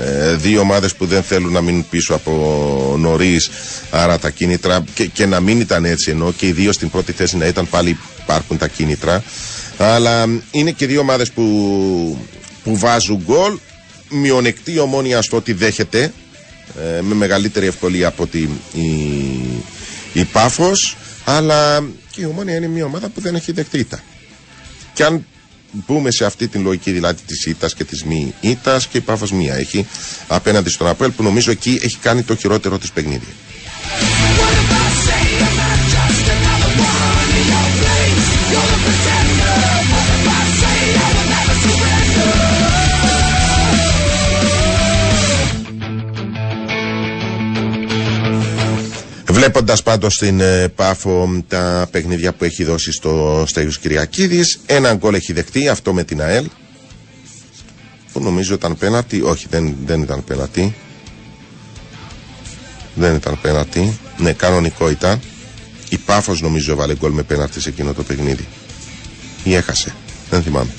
ε, δύο ομάδες που δεν θέλουν να μείνουν πίσω από νωρίς. Άρα τα κίνητρα και, και να μην ήταν έτσι ενώ και οι δύο στην πρώτη θέση να ήταν πάλι υπάρχουν τα κίνητρα. Αλλά μ, είναι και δύο ομάδες που, που βάζουν γκολ. Μειονεκτή η ομόνια στο ότι δέχεται ε, με μεγαλύτερη ευκολία από ότι η, η Πάφος αλλά και η Ομόνια είναι μια ομάδα που δεν έχει δεχτεί ήττα. Και αν μπούμε σε αυτή την λογική δηλαδή της ήττας και της μη ήττας και η Πάφος μία έχει απέναντι στον Αποέλ που νομίζω εκεί έχει κάνει το χειρότερο της παιχνίδι. Βλέποντας πάντως στην ε, Πάφο τα παιχνίδια που έχει δώσει στο Στέγιο Κυριακίδης, ένα γκολ έχει δεχτεί, αυτό με την ΑΕΛ. Που νομίζω ήταν πένατη. Όχι, δεν, δεν ήταν πένατη. Δεν ήταν πένατη. Ναι, κανονικό ήταν. Η Πάφος νομίζω έβαλε γκολ με πένατη σε εκείνο το παιχνίδι. Ή έχασε. Δεν θυμάμαι.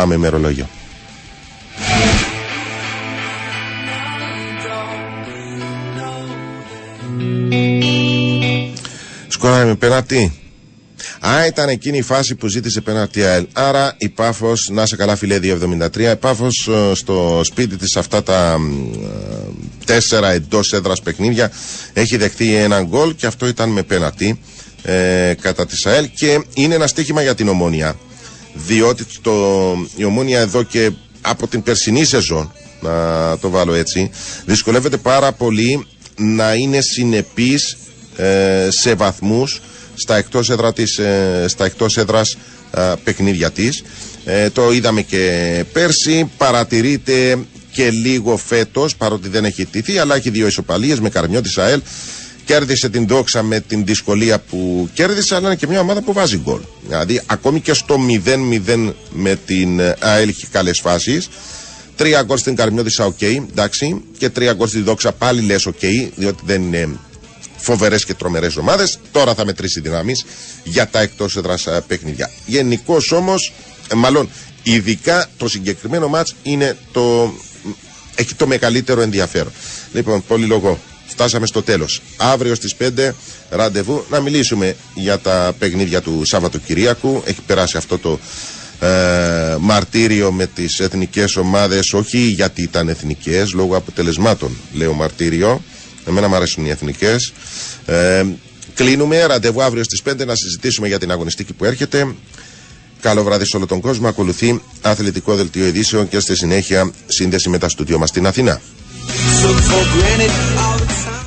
Πάμε με ρολόγιο. Σκόραρε με πένατη. Α, ήταν εκείνη η φάση που ζήτησε πέναλτι ΑΕΛ. Άρα η Πάφος, να σε καλά φιλέ 273, η Πάφος στο σπίτι της αυτά τα μ, ε, τέσσερα εντός έδρας παιχνίδια έχει δεχτεί ένα γκολ και αυτό ήταν με πέναλτι ε, κατά της ΑΕΛ και είναι ένα στίχημα για την ομόνια. Διότι το, η ομόνια εδώ και από την περσινή σεζόν, να το βάλω έτσι, δυσκολεύεται πάρα πολύ να είναι συνεπής ε, σε βαθμούς στα εκτός, έδρα της, ε, στα εκτός έδρας ε, παιχνίδια της. Ε, το είδαμε και πέρσι, παρατηρείται και λίγο φέτος, παρότι δεν έχει τηθεί, αλλά έχει δύο ισοπαλίες με Καρμιό της ΑΕΛ. Κέρδισε την δόξα με την δυσκολία που κέρδισε, αλλά είναι και μια ομάδα που βάζει γκολ. Δηλαδή, ακόμη και στο 0-0 με την ε, ΑΕΛ έχει καλές φάσεις. Τρία γκολ στην Καρμιώτισσα, οκ, εντάξει. Και τρία γκολ στη Δόξα, πάλι λες, οκ, διότι δεν είναι φοβερές και τρομερές ομάδες. Τώρα θα μετρήσει δυνάμεις για τα εκτός έδρας παιχνίδια. Γενικώς όμως, μάλλον ειδικά το συγκεκριμένο μάτς είναι το. Έχει το μεγαλύτερο ενδιαφέρον. Λοιπόν, πολύ λόγο. Φτάσαμε στο τέλος. Αύριο στις 5 ραντεβού να μιλήσουμε για τα παιχνίδια του Σαββατοκυριακού. Έχει περάσει αυτό το ε, μαρτύριο με τις εθνικές ομάδες όχι γιατί ήταν εθνικές λόγω αποτελεσμάτων λέω μαρτύριο εμένα μου αρέσουν οι εθνικές ε, κλείνουμε ραντεβού αύριο στις 5 να συζητήσουμε για την αγωνιστική που έρχεται Καλό βράδυ σε όλο τον κόσμο. Ακολουθεί αθλητικό δελτίο ειδήσεων και στη συνέχεια σύνδεση με τα στούντιο μας στην Αθήνα. Took for granted all the time.